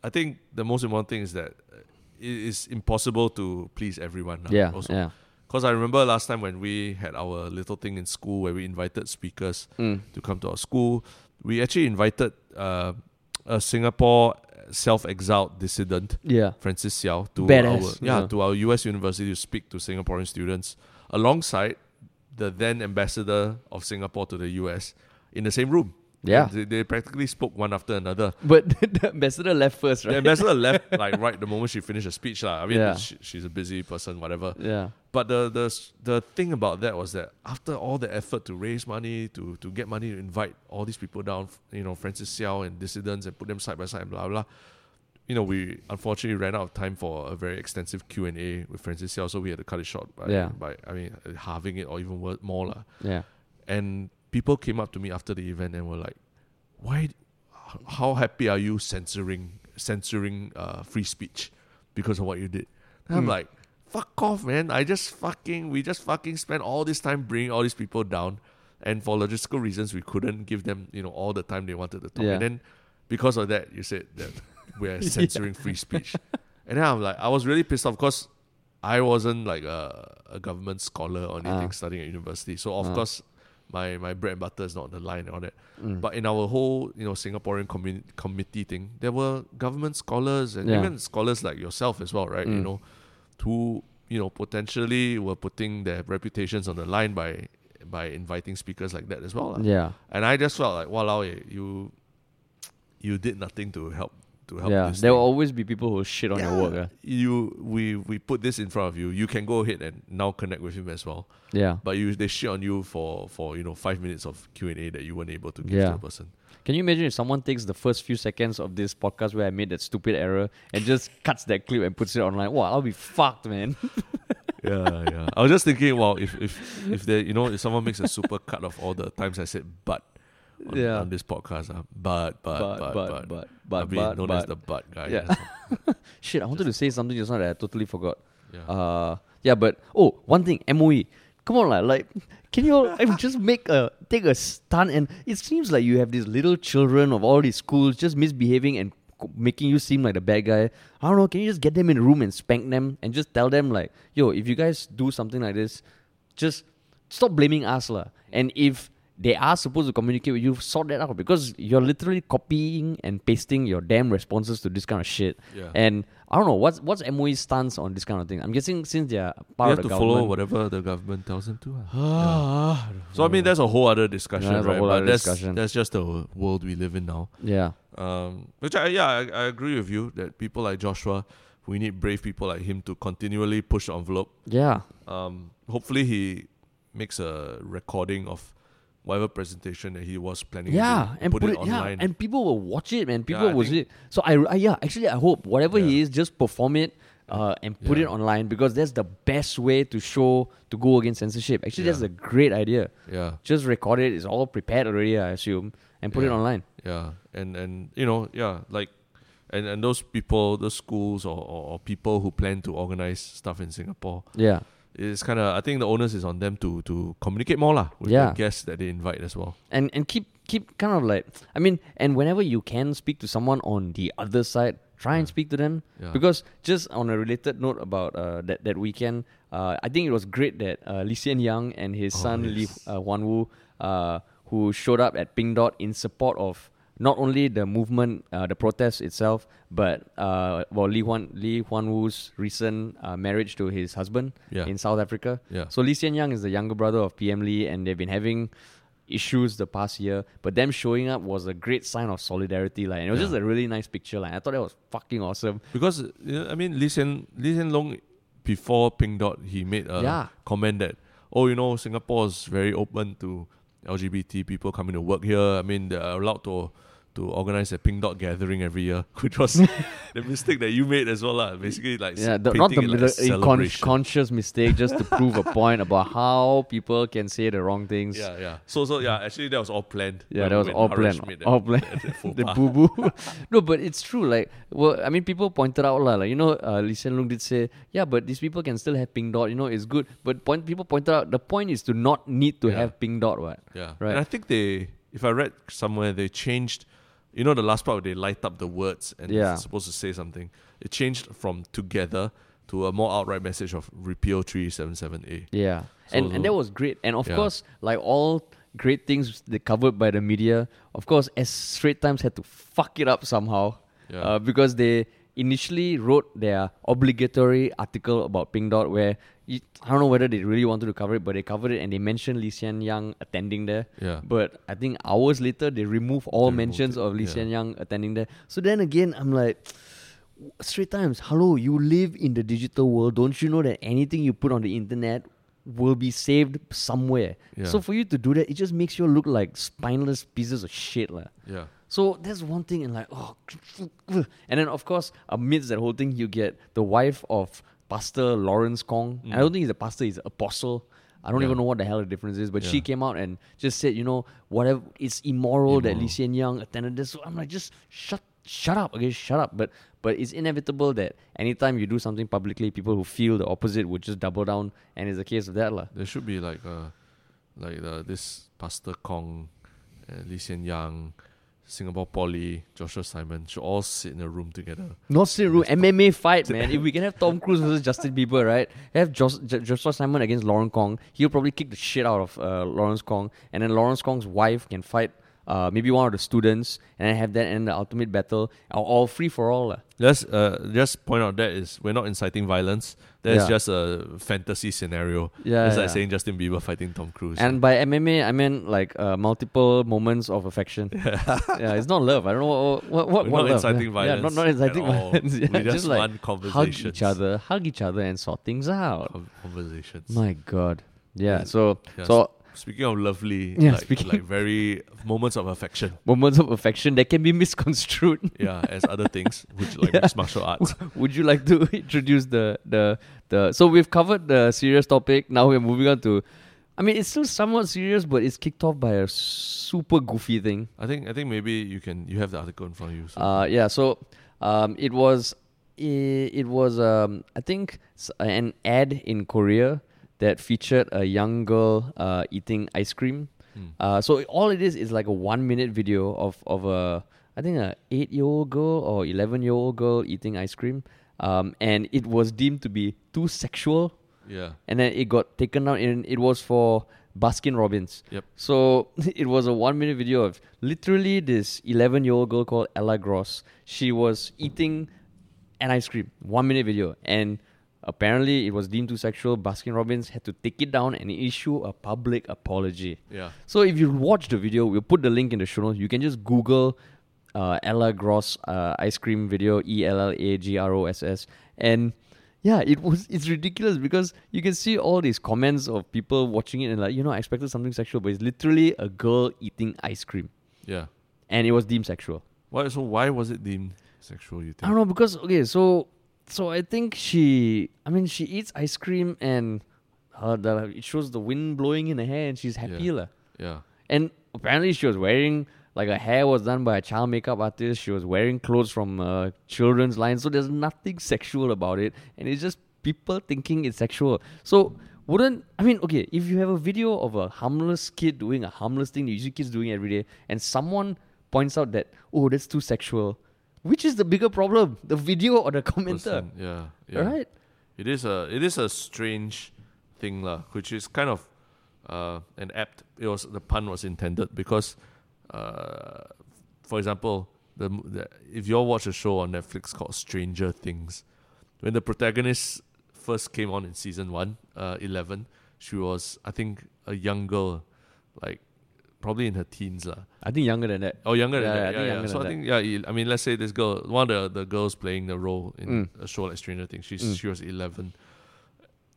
I think the most important thing is that uh, it is impossible to please everyone. now Yeah, Also. yeah. Because I remember last time when we had our little thing in school where we invited speakers Mm. to come to our school, we actually invited uh, a Singapore self-exiled dissident Yeah. Francis Seow to Badass, our yeah, yeah. to our US university to speak to Singaporean students alongside the then ambassador of Singapore to the US in the same room. Yeah. They, they practically spoke one after another. But the ambassador left first, right? The ambassador left like right the moment she finished her speech. lah. I mean, Yeah. she, she's a busy person, whatever. yeah. But the, the the thing about that was that after all the effort to raise money, to to get money to invite all these people down, you know, Francis Seow and dissidents and put them side by side and blah blah. You know, we unfortunately ran out of time for a very extensive Q and A with Francis Seow, so we had to cut it short by Yeah. by I mean halving it or even more lah. Yeah. And people came up to me after the event and were like, "Why? How happy are you censoring censoring uh, free speech because of what you did?" And I'm Hmm. like, "Fuck off, man! I just fucking we just fucking spent all this time bringing all these people down, and for logistical reasons, we couldn't give them you know all the time they wanted to talk. Yeah. And then because of that, you said that we're censoring free speech, and then I'm like, I was really pissed off because." I wasn't like a, a government scholar or anything Ah. studying at university. So of Ah. course my my bread and butter is not on the line and all that. Mm. But in our whole you know Singaporean commun- committee thing, there were government scholars and Yeah. even scholars like yourself as well, right? You Mm. know, who you know potentially were putting their reputations on the line by by inviting speakers like that as well. yeah. And I just felt like, wow, you you did nothing to help to help. Yeah. There will always be people who shit on your work. ah. You we we put this in front of you. You can go ahead and now connect with him as well. Yeah. But you they shit on you for for you know five minutes of Q and A that you weren't able to give Yeah. to the person. Can you imagine if someone takes the first few seconds of this podcast where I made that stupid error and just cuts that clip and puts it online? Wow, I'll be fucked, man. yeah, yeah. I was just thinking, wow, if if if there you know if someone makes a super cut of all the times I said but on, Yeah. on this podcast, uh, but but but but, but, but, but, I've been but, known as the but guy. Yeah. Shit, I wanted to say something just now that I totally forgot. yeah. Uh, yeah, but oh, one thing, MOE. Come on, like, can you all, just make a take a stand? And it seems like you have these little children of all these schools just misbehaving and making you seem like the bad guy. I don't know. Can you just get them in a room and spank them and just tell them like, yo, if you guys do something like this, just stop blaming us, lah. And if they are supposed to communicate with you, sort that out because you're literally copying and pasting your damn responses to this kind of shit. Yeah. And I don't know what's what's MOE's stance on this kind of thing. I'm guessing since they're part of the government, you have of to follow whatever the government tells them to. ah. Yeah. Ah, So I mean, that's a whole other discussion, Yeah, that's a right? whole but other that's discussion. that's just the world we live in now. yeah, Um, which I yeah, I, I agree with you that people like Joshua, we need brave people like him to continually push the envelope. yeah, Um, hopefully he makes a recording of whatever presentation that he was planning. yeah, do, and put, it, yeah, online. and people will watch it, man. People I will see it. So I, I, yeah, actually, I hope whatever he is, just perform it. Uh, and put it online because that's the best way to show to go against censorship. Actually, that's a great idea. yeah, Just record it; it's all prepared already, I assume, and put it online. yeah, and and you know yeah like. And, and those people, those schools or, or, or people who plan to organize stuff in Singapore, Yeah, it's kind of I think the onus is on them to to communicate more lah with Yeah. the guests that they invite as well. and and keep keep kind of like I mean, and whenever you can speak to someone on the other side, try and speak to them Yeah. because just on a related note about uh, that that weekend, uh, I think it was great that uh, Lee Hsien Yang and his Oh, son Lee yes. uh, Huan Wu, uh, who showed up at Pink Dot in support of not only the movement, uh, the protest itself, but uh, well Lee Huan Lee Huan Wu's recent uh, marriage to his husband Yeah. in South Africa. Yeah. So Lee Hsien Yang is the younger brother of PM Lee, and they've been having issues the past year. But them showing up was a great sign of solidarity, like, and it was Yeah. just a really nice picture. Like, I thought that was fucking awesome. Because you know, I mean, Lee Hsien Lee Hsien Loong before Pink Dot, he made a Yeah. comment that oh, you know, Singapore is very open to LGBT people coming to work here. I mean, they're allowed to to organize a pink dot gathering every year, which was the mistake that you made as well, lah. Basically, like Yeah, the, not the, like a the celebration. conscious mistake just to prove a point about how people can say the wrong things. Yeah, yeah. So, so yeah. Actually, that was all planned. Yeah, that was all Haresh planned. All planned. the boo boo. no, but it's true. Like, well, I mean, people pointed out, lah, like, you know, uh, Lee Hsien Loong did say, yeah, but these people can still have pink dot, you know, it's good. But point people pointed out, the point is to not need to Yeah. have pink dot, what? Yeah, Right. And I think they, if I read somewhere, they changed. You know, the last part where they light up the words and Yeah. it's supposed to say something. It changed from together to a more outright message of repeal three seven seven A. Yeah. So- and, and that was great. And of Yeah. course, like all great things they covered by the media, of course, as Straits Times had to fuck it up somehow. Yeah. Uh, because they initially wrote their obligatory article about Pink Dot where I don't know whether they really wanted to cover it, but they covered it and they mentioned Lee Hsien Yang attending there. Yeah. But I think hours later they removed all They mentions of Lee yeah. Hsien Yang attending there. So then again, I'm like, Straits Times, hello, you live in the digital world. Don't you know that anything you put on the internet will be saved somewhere? Yeah. So for you to do that, it just makes you look like spineless pieces of shit. lah. Yeah. So there's one thing, and like, oh, and then of course, amidst that whole thing, you get the wife of Pastor Lawrence Khong. And I don't think he's a pastor; he's an apostle. I don't Mm. Yeah. even know what the hell the difference is, but she came out and just said, you know, whatever, it's immoral, that Lee Immoral. Hsien Yang attended this. So I'm like, just shut, shut up, okay, shut up. But but it's inevitable that anytime you do something publicly, people who feel the opposite would just double down, and it's a case of that, lah. There should be like uh like uh, this Pastor Khong, uh, Lee Hsien Yang, Singapore Poly, Joshua Simon should all sit in a room together. Not still room MMA fight, man. if we can have Tom Cruise versus Justin Bieber, right? Have Jos- J- Joshua Simon against Lauren Kong. He'll probably kick the shit out of uh, Lawrence Khong, and then Lawrence Khong's wife can fight uh, maybe one of the students, and then have that end the ultimate battle, all, all free for all. lah. Let's uh, just point out that is we're not inciting violence. That's Yeah. just a fantasy scenario. Yeah, It's yeah. like saying Justin Bieber fighting Tom Cruise. And by MMA, I meant like uh, multiple moments of affection. yeah, it's not love. I don't know what what, what, We're what not love. inciting yeah, Yeah, not not inciting violence. Yeah, We just like want hug each other, hug each other, and sort things out. Con- conversations. My God. Yeah. Yeah. So Yeah, so Speaking of lovely, Yeah, like, like very moments of affection. moments of affection that can be misconstrued. Yeah, as other things, which like Yeah. mixed martial arts. Would you like to introduce the the the? So we've covered the serious topic. Now we're moving on to. I mean, it's still somewhat serious, but it's kicked off by a super goofy thing. I think I think maybe you can you have the article in front of you. So. Uh, yeah. So, um, it was, it, it was um, I think an ad in Korea that featured a young girl uh eating ice cream. Hmm. Uh, so all it is is like a one minute video of of a I think a eight year old girl or eleven year old girl eating ice cream. Um, and it was deemed to be too sexual, yeah. and then it got taken down. And it was for Baskin Robbins. Yep. So it was a one minute video of literally this eleven year old girl called Ella Gross. She was eating an ice cream. One minute video, and apparently it was deemed too sexual. Baskin Robbins had to take it down and issue a public apology. Yeah. So if you watch the video, we'll put the link in the show notes. You can just Google uh, Ella Gross uh, ice cream video, E L L A G R O S S, and yeah, it was it's ridiculous because you can see all these comments of people watching it and like you know I expected something sexual, but it's literally a girl eating ice cream, Yeah. and it was deemed sexual. Why? So why was it deemed sexual? You think? I don't know because okay, so so I think she, I mean, she eats ice cream and uh, the it shows the wind blowing in her hair and she's happy Yeah. lah. Yeah. And apparently, she was wearing like her hair was done by a child makeup artist. She was wearing clothes from a children's line, so there's nothing sexual about it, and it's just people thinking it's sexual. So wouldn't I mean? Okay, if you have a video of a harmless kid doing a harmless thing that you see kids doing every day, and someone points out that oh that's too sexual, which is the bigger problem, the video or the commenter? Person, Yeah. Yeah. Right? It is a it is a strange thing lah, which is kind of uh, an apt. It was the pun was intended because, uh, for example, the, the if you all watch a show on Netflix called Stranger Things, when the protagonist first came on in season one, uh, eleven, she was I think a young girl, like probably in her teens lah. I think younger than that. Oh, younger Yeah, than I that. think Yeah, yeah. So I think yeah. I mean, let's say this girl, one of the, the girls playing the role in Mm. a show like Stranger Things, she's Mm. she was eleven,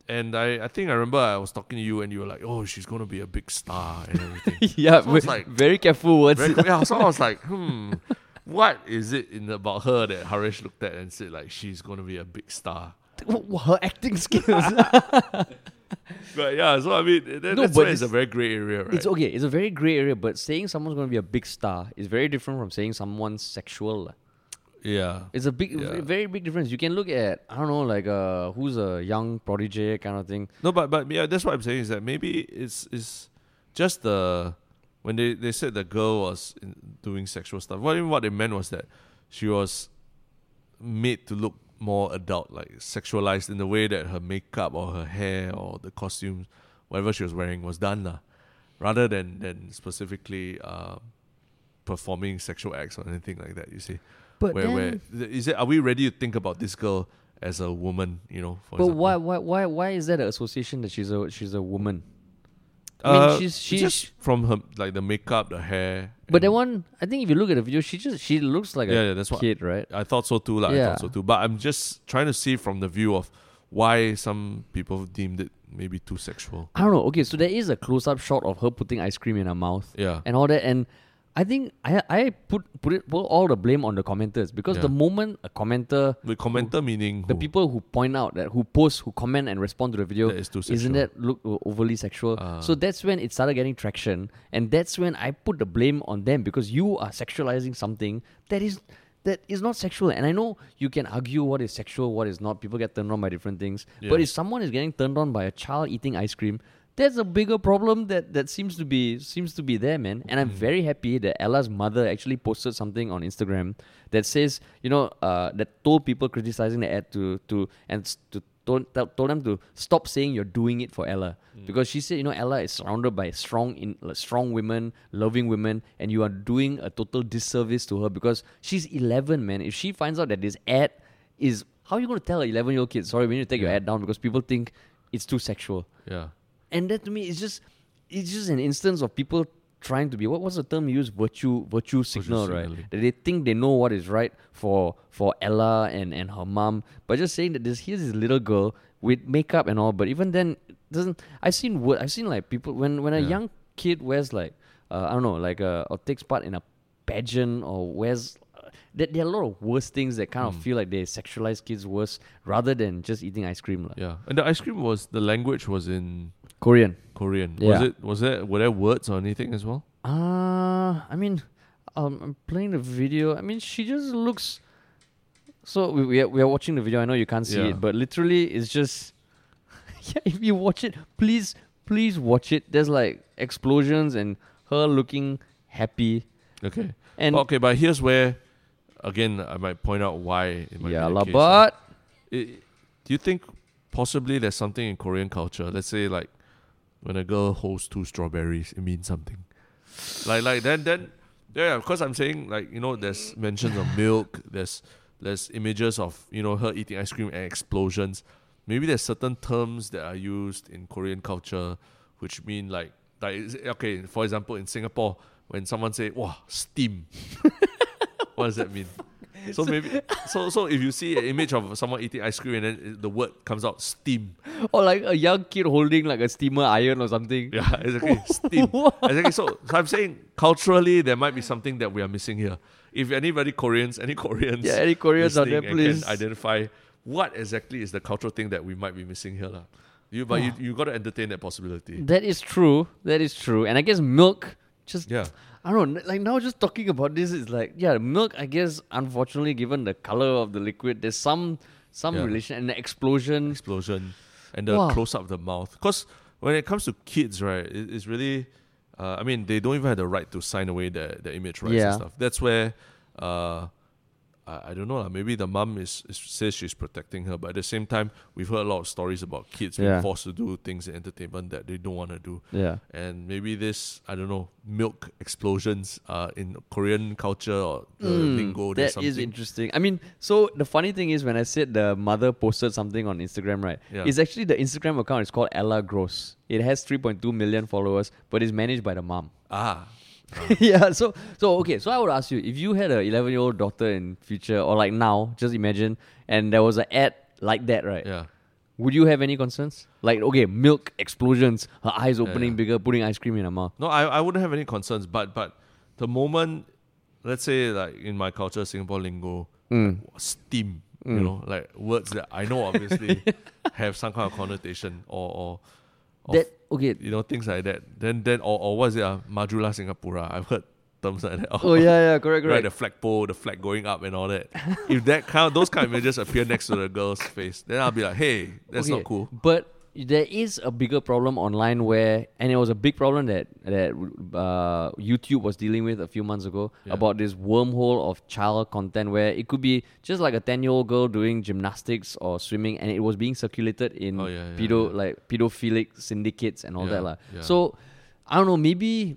and I, I think I remember I was talking to you and you were like, oh, she's gonna be a big star and everything. yeah, So like- very careful words. Very, yeah, so I was like, hmm, what is it in about her that Haresh looked at and said like she's gonna be a big star? Her acting skills. But yeah, so I mean that, No, that's why it's a very grey area, right? It's okay. It's a very gray area, but saying someone's going to be a big star is very different from saying someone's sexual. yeah. It's a big, Yeah. very big difference. You can look at I don't know, like uh, who's a young prodigy kind of thing. No, but but yeah, that's what I'm saying is that maybe it's it's just the when they, they said the girl was in, doing sexual stuff. What what they meant was that she was made to look more adult, like sexualized in the way that her makeup or her hair or the costumes, whatever she was wearing, was done, lah, rather than than specifically uh, performing sexual acts or anything like that. You see, But where then, where is it? Are we ready to think about this girl as a woman? You know, for but example? why, why, why, why is that an association that she's a she's a woman? I mean, Uh, she's she's. just from her like the makeup, the hair. but that one, I think if you look at the video, she just she looks like yeah, a yeah, that's what kid, right? I thought so too. Like, I Yeah. thought so too. But I'm just trying to see from the view of why some people deemed it maybe too sexual. I don't know. Okay, so there is a close up shot of her putting ice cream in her mouth. Yeah, and all that. And I think I I put put it put all the blame on the commenters because Yeah. the moment a commenter, the commenter meaning the who? people who point out that who post, who comment and respond to the video, that is too sexual. isn't that look overly sexual? Ah. so that's when it started getting traction, and that's when I put the blame on them because you are sexualizing something that is. That is not sexual, and I know you can argue what is sexual, what is not. People get turned on by different things. But if someone is getting turned on by a child eating ice cream, that's a bigger problem that, that seems to be seems to be there, man. And I'm Mm. very happy that Ella's mother actually posted something on Instagram that says, you know, uh, that told people criticizing the ad to to and to told, tell- told them to stop saying you're doing it for Ella Mm. because she said, you know, Ella is surrounded by strong in like, strong women, loving women, and you are doing a total disservice to her because she's 11, man. If she finds out that this ad is how are you going to tell an 11 year old kid, sorry, we need to take your Yeah. ad down because people think it's too sexual yeah, and that to me is just it's just an instance of people trying to be what was the term you use virtue virtue signal right signaling. that they think they know what is right for for Ella and and her mom but just saying that this here's this little girl with makeup and all but even then doesn't I've seen wo- I've seen like people when when a Yeah. young kid wears like uh, I don't know like uh, or takes part in a pageant or wears uh, there, there are a lot of worse things that kind of Mm. feel like they sexualize kids worse rather than just eating ice cream. lah. yeah. And the ice cream was the language was in Korean. Korean. Was it? Was there? Were there words or anything as well? Uh, I mean, um, I'm playing the video. I mean, she just looks. So we we are, we are watching the video. I know you can't see Yeah. it, but literally, it's just. yeah, if you watch it, please, please watch it. There's like explosions and her looking happy Okay. and okay, but here's where, again, I might point out why it might yeah, be lah, the case. but It- do you think possibly there's something in Korean culture? Let's say like when a girl holds two strawberries, it means something. Like like then then yeah, of course I'm saying like you know there's mentions of milk, there's there's images of you know her eating ice cream and explosions. Maybe there's certain terms that are used in Korean culture which mean like like okay, for example in Singapore when someone say wow steam, what does that mean? So maybe so so if you see an image of someone eating ice cream and then the word comes out steam, or like a young kid holding like a steamer iron or something. yeah, exactly steam. exactly. So, so I'm saying culturally there might be something that we are missing here. If anybody Koreans, any Koreans, Yeah, any Koreans out there, please. can identify what exactly is the cultural thing that we might be missing here, lah. You but you ah. you got to entertain that possibility. That is true. That is true. And I guess milk just Yeah, I don't know. Like now, just talking about this is like, yeah, milk. I guess, unfortunately, given the color of the liquid, there's some some Yeah. relation and the explosion. explosion and the Wow. close up of the mouth. Because when it comes to kids, right, it, it's really, uh, I mean, they don't even have the right to sign away the the image rights Yeah. and stuff. That's where, uh, I, I don't know, lah, maybe the mum is, is says she's protecting her, but at the same time, we've heard a lot of stories about kids being forced to do things in entertainment that they don't want to do. Yeah. And maybe this, I don't know, milk explosions uh, in Korean culture or the Mm, lingo. That is interesting. I mean, so the funny thing is when I said the mother posted something on Instagram, right? Yeah. It's actually the Instagram account is called Ella Gross. It has 3.2 million followers, but it's managed by the mom. Ah, yeah. So so okay. So I would ask you if you had a 11 year old daughter in future or like now, just imagine, and there was an ad like that, right? yeah. Would you have any concerns? Like, okay, milk explosions, her eyes opening yeah. bigger, putting ice cream in her mouth. No, I, I wouldn't have any concerns, but but the moment, let's say like in my culture, Singapore lingo, Mm. steam, you Mm. know, like words that I know obviously have some kind of connotation or or of, That okay. you know things like that. Then then or or what is it? Uh, Majulah Singapura. I've heard terms like that. Oh yeah, yeah, correct, correct. Right, the flagpole, the flag going up and all that. if that kind of those kind of images appear next to the girl's face, then I'll be like, hey, that's Okay, not cool. But there is a bigger problem online where, and it was a big problem that that uh, YouTube was dealing with a few months ago Yeah. about this wormhole of child content where it could be just like a ten year old girl doing gymnastics or swimming, and it was being circulated in Oh, yeah, yeah, pedo yeah. like pedophilic syndicates and all Yeah, that yeah. So I don't know, maybe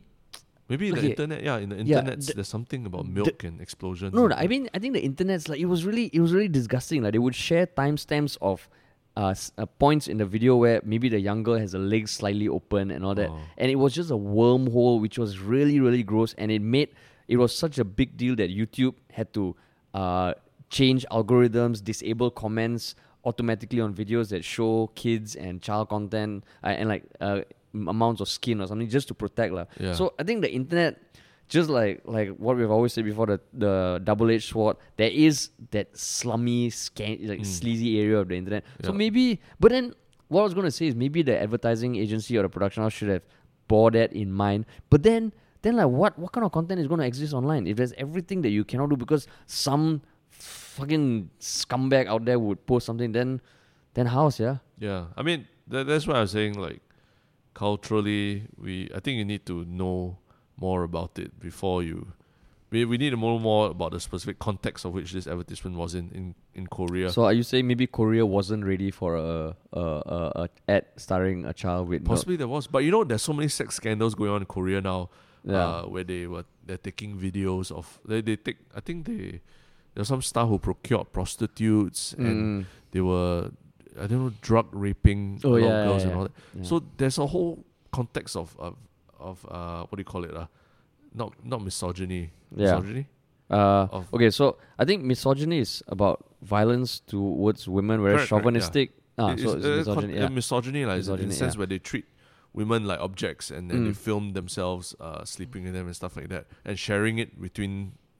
Maybe in the internet, yeah, in the Yeah, internet, the- there's something about milk and explosions. No, no, I mean, I think the internet's like it was really, it was really disgusting. Like they would share timestamps of uh, uh, points in the video where maybe the young girl has a leg slightly open and all that, Oh. and it was just a wormhole, which was really, really gross, and it made it was such a big deal that YouTube had to uh, change algorithms, disable comments automatically on videos that show kids and child content uh, and like uh, amounts of skin or something just to protect lah. Yeah. So I think the internet just like like what we've always said before the the double edged sword there is that slummy scan like Mm. sleazy area of the internet. So maybe but then what i was going to say is maybe the advertising agency or the production house should have bore that in mind. But then then like what what kind of content is going to exist online if there's everything that you cannot do? Because some fucking scumbag out there would post something then then how's yeah Yeah, I mean that, that's why I was saying like culturally, we I think you need to know more about it before you. We, we need to know more about the specific context of which this advertisement was in in, in Korea. so are you saying maybe korea wasn't ready for a a, a, a ad starring a child with Possibly there was, but you know, there's so many sex scandals going on in Korea now, Yeah. uh, where they were they're taking videos of they they take I think they there's some staff who procured prostitutes and Mm. they were I don't know drug raping Oh, yeah, girls yeah, and all that. So there's a whole context of of, of uh what do you call it uh not not misogyny Yeah. misogyny Uh, of- okay, so I think misogyny is about violence towards women, whereas Correct, correct, yeah. chauvinistic. Ah, It- so it's uh, misogyny. uh, Yeah. misogyny like, is in the Misogyny, sense yeah. where they treat women like objects and then they Mm. film themselves uh, sleeping with them and stuff like that and sharing it between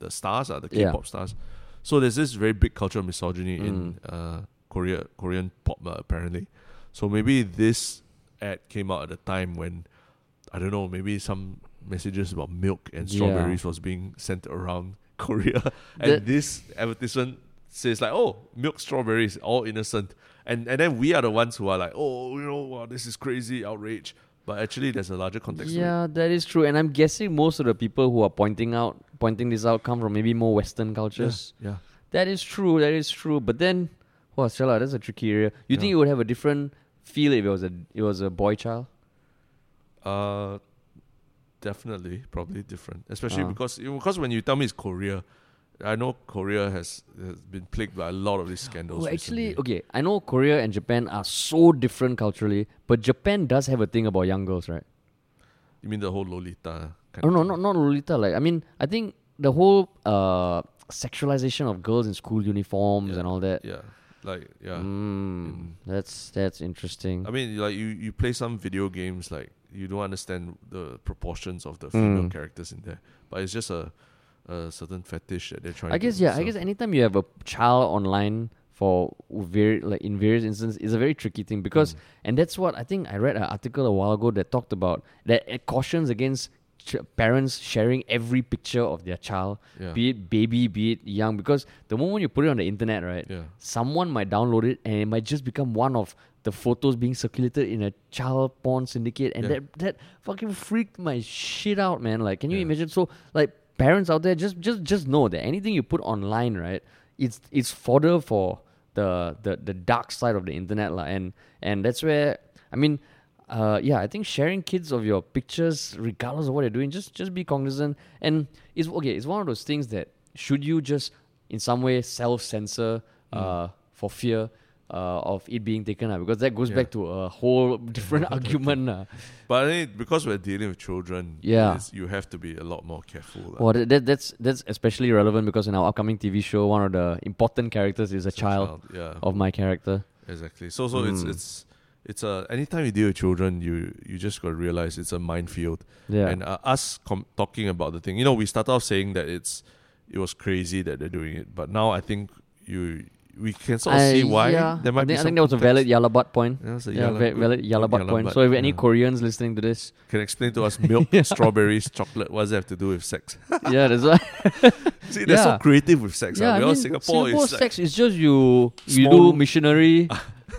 the stars, uh, the K-pop stars. So there's this very big culture of misogyny in Mm. uh, Korea, Korean pop uh, apparently. So maybe this ad came out at a time when I don't know, maybe some messages about milk and Yeah. strawberries was being sent around Korea, and That- this advertisement says like, "Oh, milk strawberries, all innocent," and and then we are the ones who are like, "Oh, you know, wow, this is crazy, outrage." But actually, there's a larger context. Yeah, that is true, and I'm guessing most of the people who are pointing out, pointing this out, come from maybe more Western cultures. yeah. That is true. That is true. But then, wow, Stella, that's a tricky area. You think Yeah. it would have a different feel if it was a it was a boy child? Uh, definitely, probably different, especially Ah. because because when you tell me it's Korea, I know Korea has, has been plagued by a lot of these scandals. Actually, recently. okay. I know Korea and Japan are so different culturally, but Japan does have a thing about young girls, right? you mean the whole Lolita? Kind Oh of no, not not Lolita. Like I mean, I think the whole uh sexualization of girls in school uniforms Yeah. and all that. Yeah, like yeah. Mm, Mm. that's that's interesting. I mean, like you, you play some video games, like you don't understand the proportions of the female Mm. characters in there, but it's just a, a certain fetish that they're trying. I guess to yeah. I guess anytime you have a child online for very like in various instances, it's a very tricky thing because Mm. and that's what I think I read an article a while ago that talked about that it cautions against ch- parents sharing every picture of their child, Yeah. be it baby, be it young, because the moment you put it on the internet, right, yeah. someone might download it and it might just become one of the photos being circulated in a child porn syndicate and Yeah. that that fucking freaked my shit out man like can you imagine so like parents out there just just just know that anything you put online right it's it's fodder for the the the dark side of the internet lah and and that's where i mean uh, yeah, I think sharing kids of your pictures, regardless of what they're doing, just just be cognizant. And it's okay. It's one of those things that should you just in some way self censor uh, for fear uh, of it being taken out because that goes Yeah. back to a whole different argument. Uh. But I think because we're dealing with children, Yeah. you have to be a lot more careful. lah. Well, that, that, that's that's especially relevant because in our upcoming TV show, one of the important characters is a It's a child Yeah. of my character. Exactly. So so Mm. it's it's a anytime you deal with children, you you just got to realize it's a minefield. Yeah. And uh, us com- talking about the thing, you know, we start off saying that it's it was crazy that they're doing it, but now I think you we can sort of I- see why yeah, there might I be think, I think that was a valid Yalabat point. Was a Yeah, good- valid Yalabat point. So if any yeah. Koreans listening to this, can explain to us milk, strawberries, chocolate, what does that have to do with sex? yeah, that's why. See, they're so creative with sex. yeah, ah. I mean, Singapore, Singapore is like sex is just you you do missionary.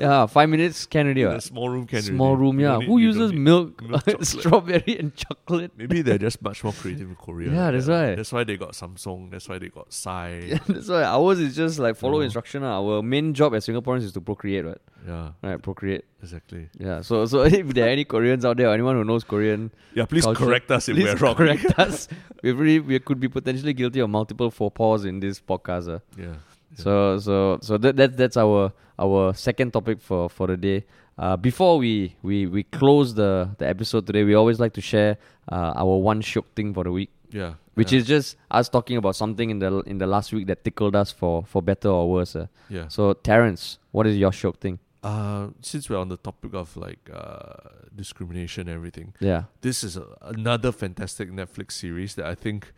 Yeah, five minutes can already. in what? a small room can Small already. room, You yeah. don't need- Who you don't uses need- milk, chocolate. strawberry, and chocolate? Maybe they're just much more creative in Korea. Yeah, that's why. That's why they got Samsung. That's why they got. Yeah, that's why ours is just like follow Oh. instruction. ah. Our main job as Singaporeans is to procreate, right? yeah, Right, procreate. exactly. Yeah. So, so if there are any Koreans out there, or anyone who knows Korean, Yeah, please Culture- correct us if please we're wrong. correct us. We really we could be potentially guilty of multiple faux pas in this podcast. ah. Yeah. So so so that, that that's our our second topic for for the day. Uh, before we, we we close the the episode today, we always like to share uh, our one shiok thing for the week, yeah, which yeah, is just us talking about something in the in the last week that tickled us for for better or worse. Uh. yeah. So Terence, what is your shiok thing? Uh, since we're on the topic of like uh, discrimination and everything, Yeah. this is a, another fantastic Netflix series that I think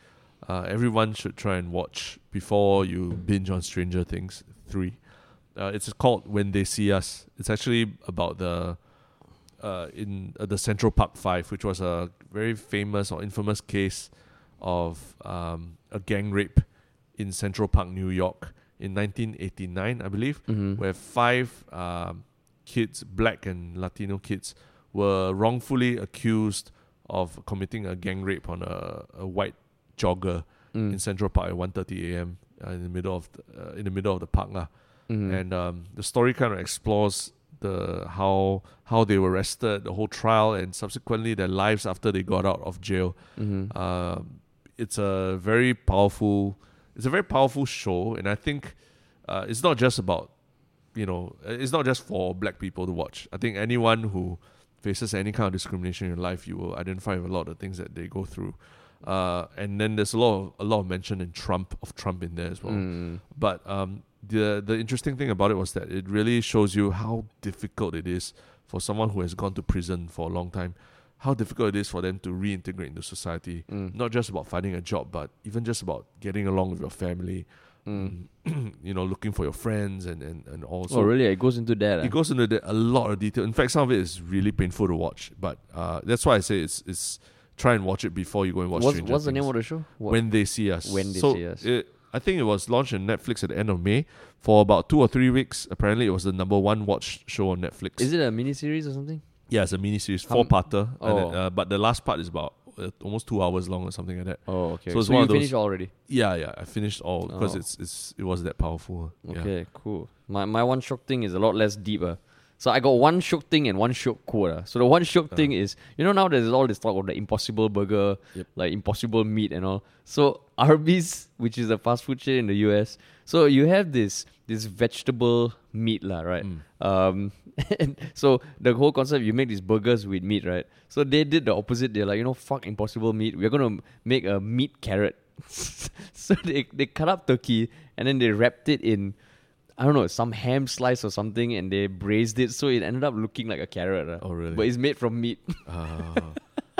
uh, everyone should try and watch before you binge on Stranger Things three. Uh, it's called When They See Us. It's actually about the uh, in uh, the Central Park Five, which was a very famous or infamous case of um, a gang rape in Central Park, New York, in 1989, I believe Mm-hmm. where five um, kids, black and Latino kids, were wrongfully accused of committing a gang rape on a, a white jogger Mm. in Central Park at 1:30 a.m. Uh, in the middle of the, uh, in the middle of the park lah. Mhm. And um, the story kind of explores the how how they were arrested, the whole trial, and subsequently their lives after they got out of jail. Mhm. Um, it's a very powerful it's a very powerful show and i think uh, it's not just about you know uh, it's not just for black people to watch i think anyone who faces any kind of discrimination in life you will identify with a lot of things that they go through uh, and then there's a lot of a lot of mention in trump of trump in there as well Mm. but um, the the interesting thing about it was that it really shows you how difficult it is for someone who has gone to prison for a long time, how difficult it is for them to reintegrate into society. Mm. Not just about finding a job, but even just about getting along with your family. Mm. you know, looking for your friends and and and also. oh, really? It goes into that. It ah? goes into the, a lot of detail. In fact, some of it is really painful to watch. But uh, that's why I say it's it's try and watch it before you go and watch. what's Stranger what's the name of the show? What? when they see us. When They so See Us. It, I think it was launched on Netflix at the end of May for about two or three weeks. Apparently, it was the number one watched show on Netflix. is it a mini series or something? Yeah, it's a mini series, How four m- parter. Oh. uh, but the last part is about uh, almost two hours long or something like that. Oh, okay. So So, it's one you of those- finished already. Yeah, yeah, I finished all because Oh. it's it's it was that powerful. Yeah. Okay, cool. My my one shiok thing is a lot less deep. So I got one shiok thing and one shiok quote. Uh. So the one shiok thing is, you know, now there's all this talk of the impossible burger, Yep. like impossible meat and all. So Arby's, which is a fast food chain in the US, so you have this this vegetable meat, lah, right? Mm. Um, and so the whole concept, you make these burgers with meat, right? So they did the opposite. They're like, you know, fuck impossible meat. We're gonna make a meat carrot. so they they cut up turkey and then they wrapped it in, I don't know, some ham slice or something, and they braised it, so it ended up looking like a carrot. uh. Oh, really? But it's made from meat. Ah.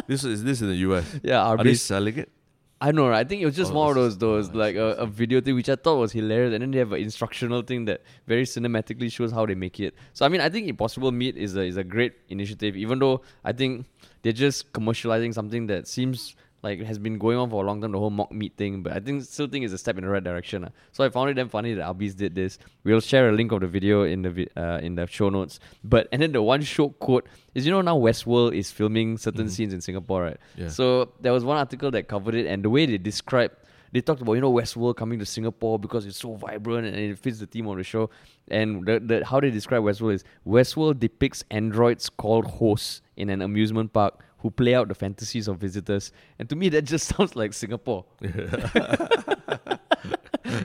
this is this in the US. yeah, Are they selling it? I know, right? I think it was just Oh, more of those those oh, like a, a, I a see. video thing which I thought was hilarious, and then they have an instructional thing that very cinematically shows how they make it. So I mean, I think Impossible Meat is a is a great initiative, even though I think they're just commercializing something that seems like has been going on for a long time, the whole mock meat thing. But I think still think it's a step in the right direction. ah. So I found it damn funny that Arby's did this. We'll share a link of the video in the vi- uh, in the show notes. But and then the one shiok quote is you know now Westworld is filming certain Mhm. scenes in Singapore, right? Yeah. So there was one article that covered it, and the way they described, they talked about you know Westworld coming to Singapore because it's so vibrant and it fits the theme of the show. And the, the how they describe Westworld is Westworld depicts androids called hosts in an amusement park who play out the fantasies of visitors. And to me, that just sounds like Singapore,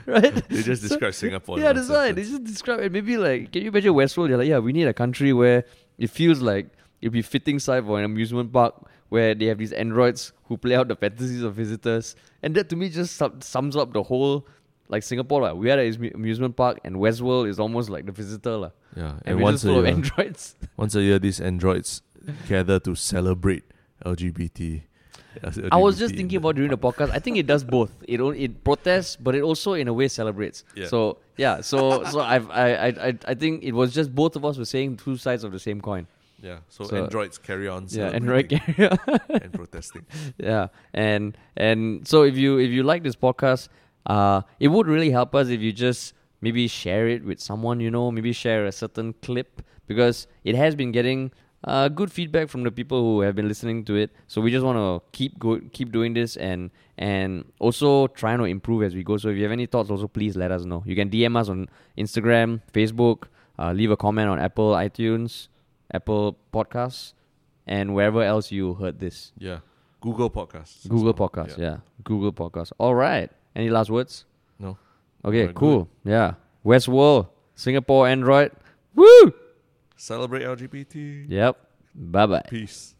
right? they just So- describe Singapore. Yeah, that's right. they just describe it. Maybe like, can you imagine Westworld? You're like, yeah, we need a country where it feels like it'd be fitting site for an amusement park where they have these androids who play out the fantasies of visitors, and that to me just sum- sums up the whole like Singapore, like, we had an amusement park, and Westworld is almost like the visitor, lah. Yeah, And, and once a year, androids. once a year, these androids gather to celebrate LGBT. I was just thinking about during the podcast. I think it does both. It it protests, but it also in a way celebrates. Yeah. So yeah, so so I've, I I I I think it was just both of us were saying two sides of the same coin. Yeah, so, So- androids carry on Yeah, Android celebrating carrier. and protesting. yeah, and and so if you if you like this podcast, uh, it would really help us if you just maybe share it with someone you know. Maybe share a certain clip because it has been getting uh, good feedback from the people who have been listening to it. So we just want to keep go keep doing this and and also trying to improve as we go. So if you have any thoughts, also please let us know. You can DM us on Instagram, Facebook, uh, leave a comment on Apple iTunes, Apple Podcasts, and wherever else you heard this. Yeah, Google Podcasts. Google well. Podcast, yeah. Google Podcast. All right. Any last words? No. Okay, cool. Yeah. Westworld, Singapore Android. Woo! Celebrate LGBT. Yep. Bye bye. Peace.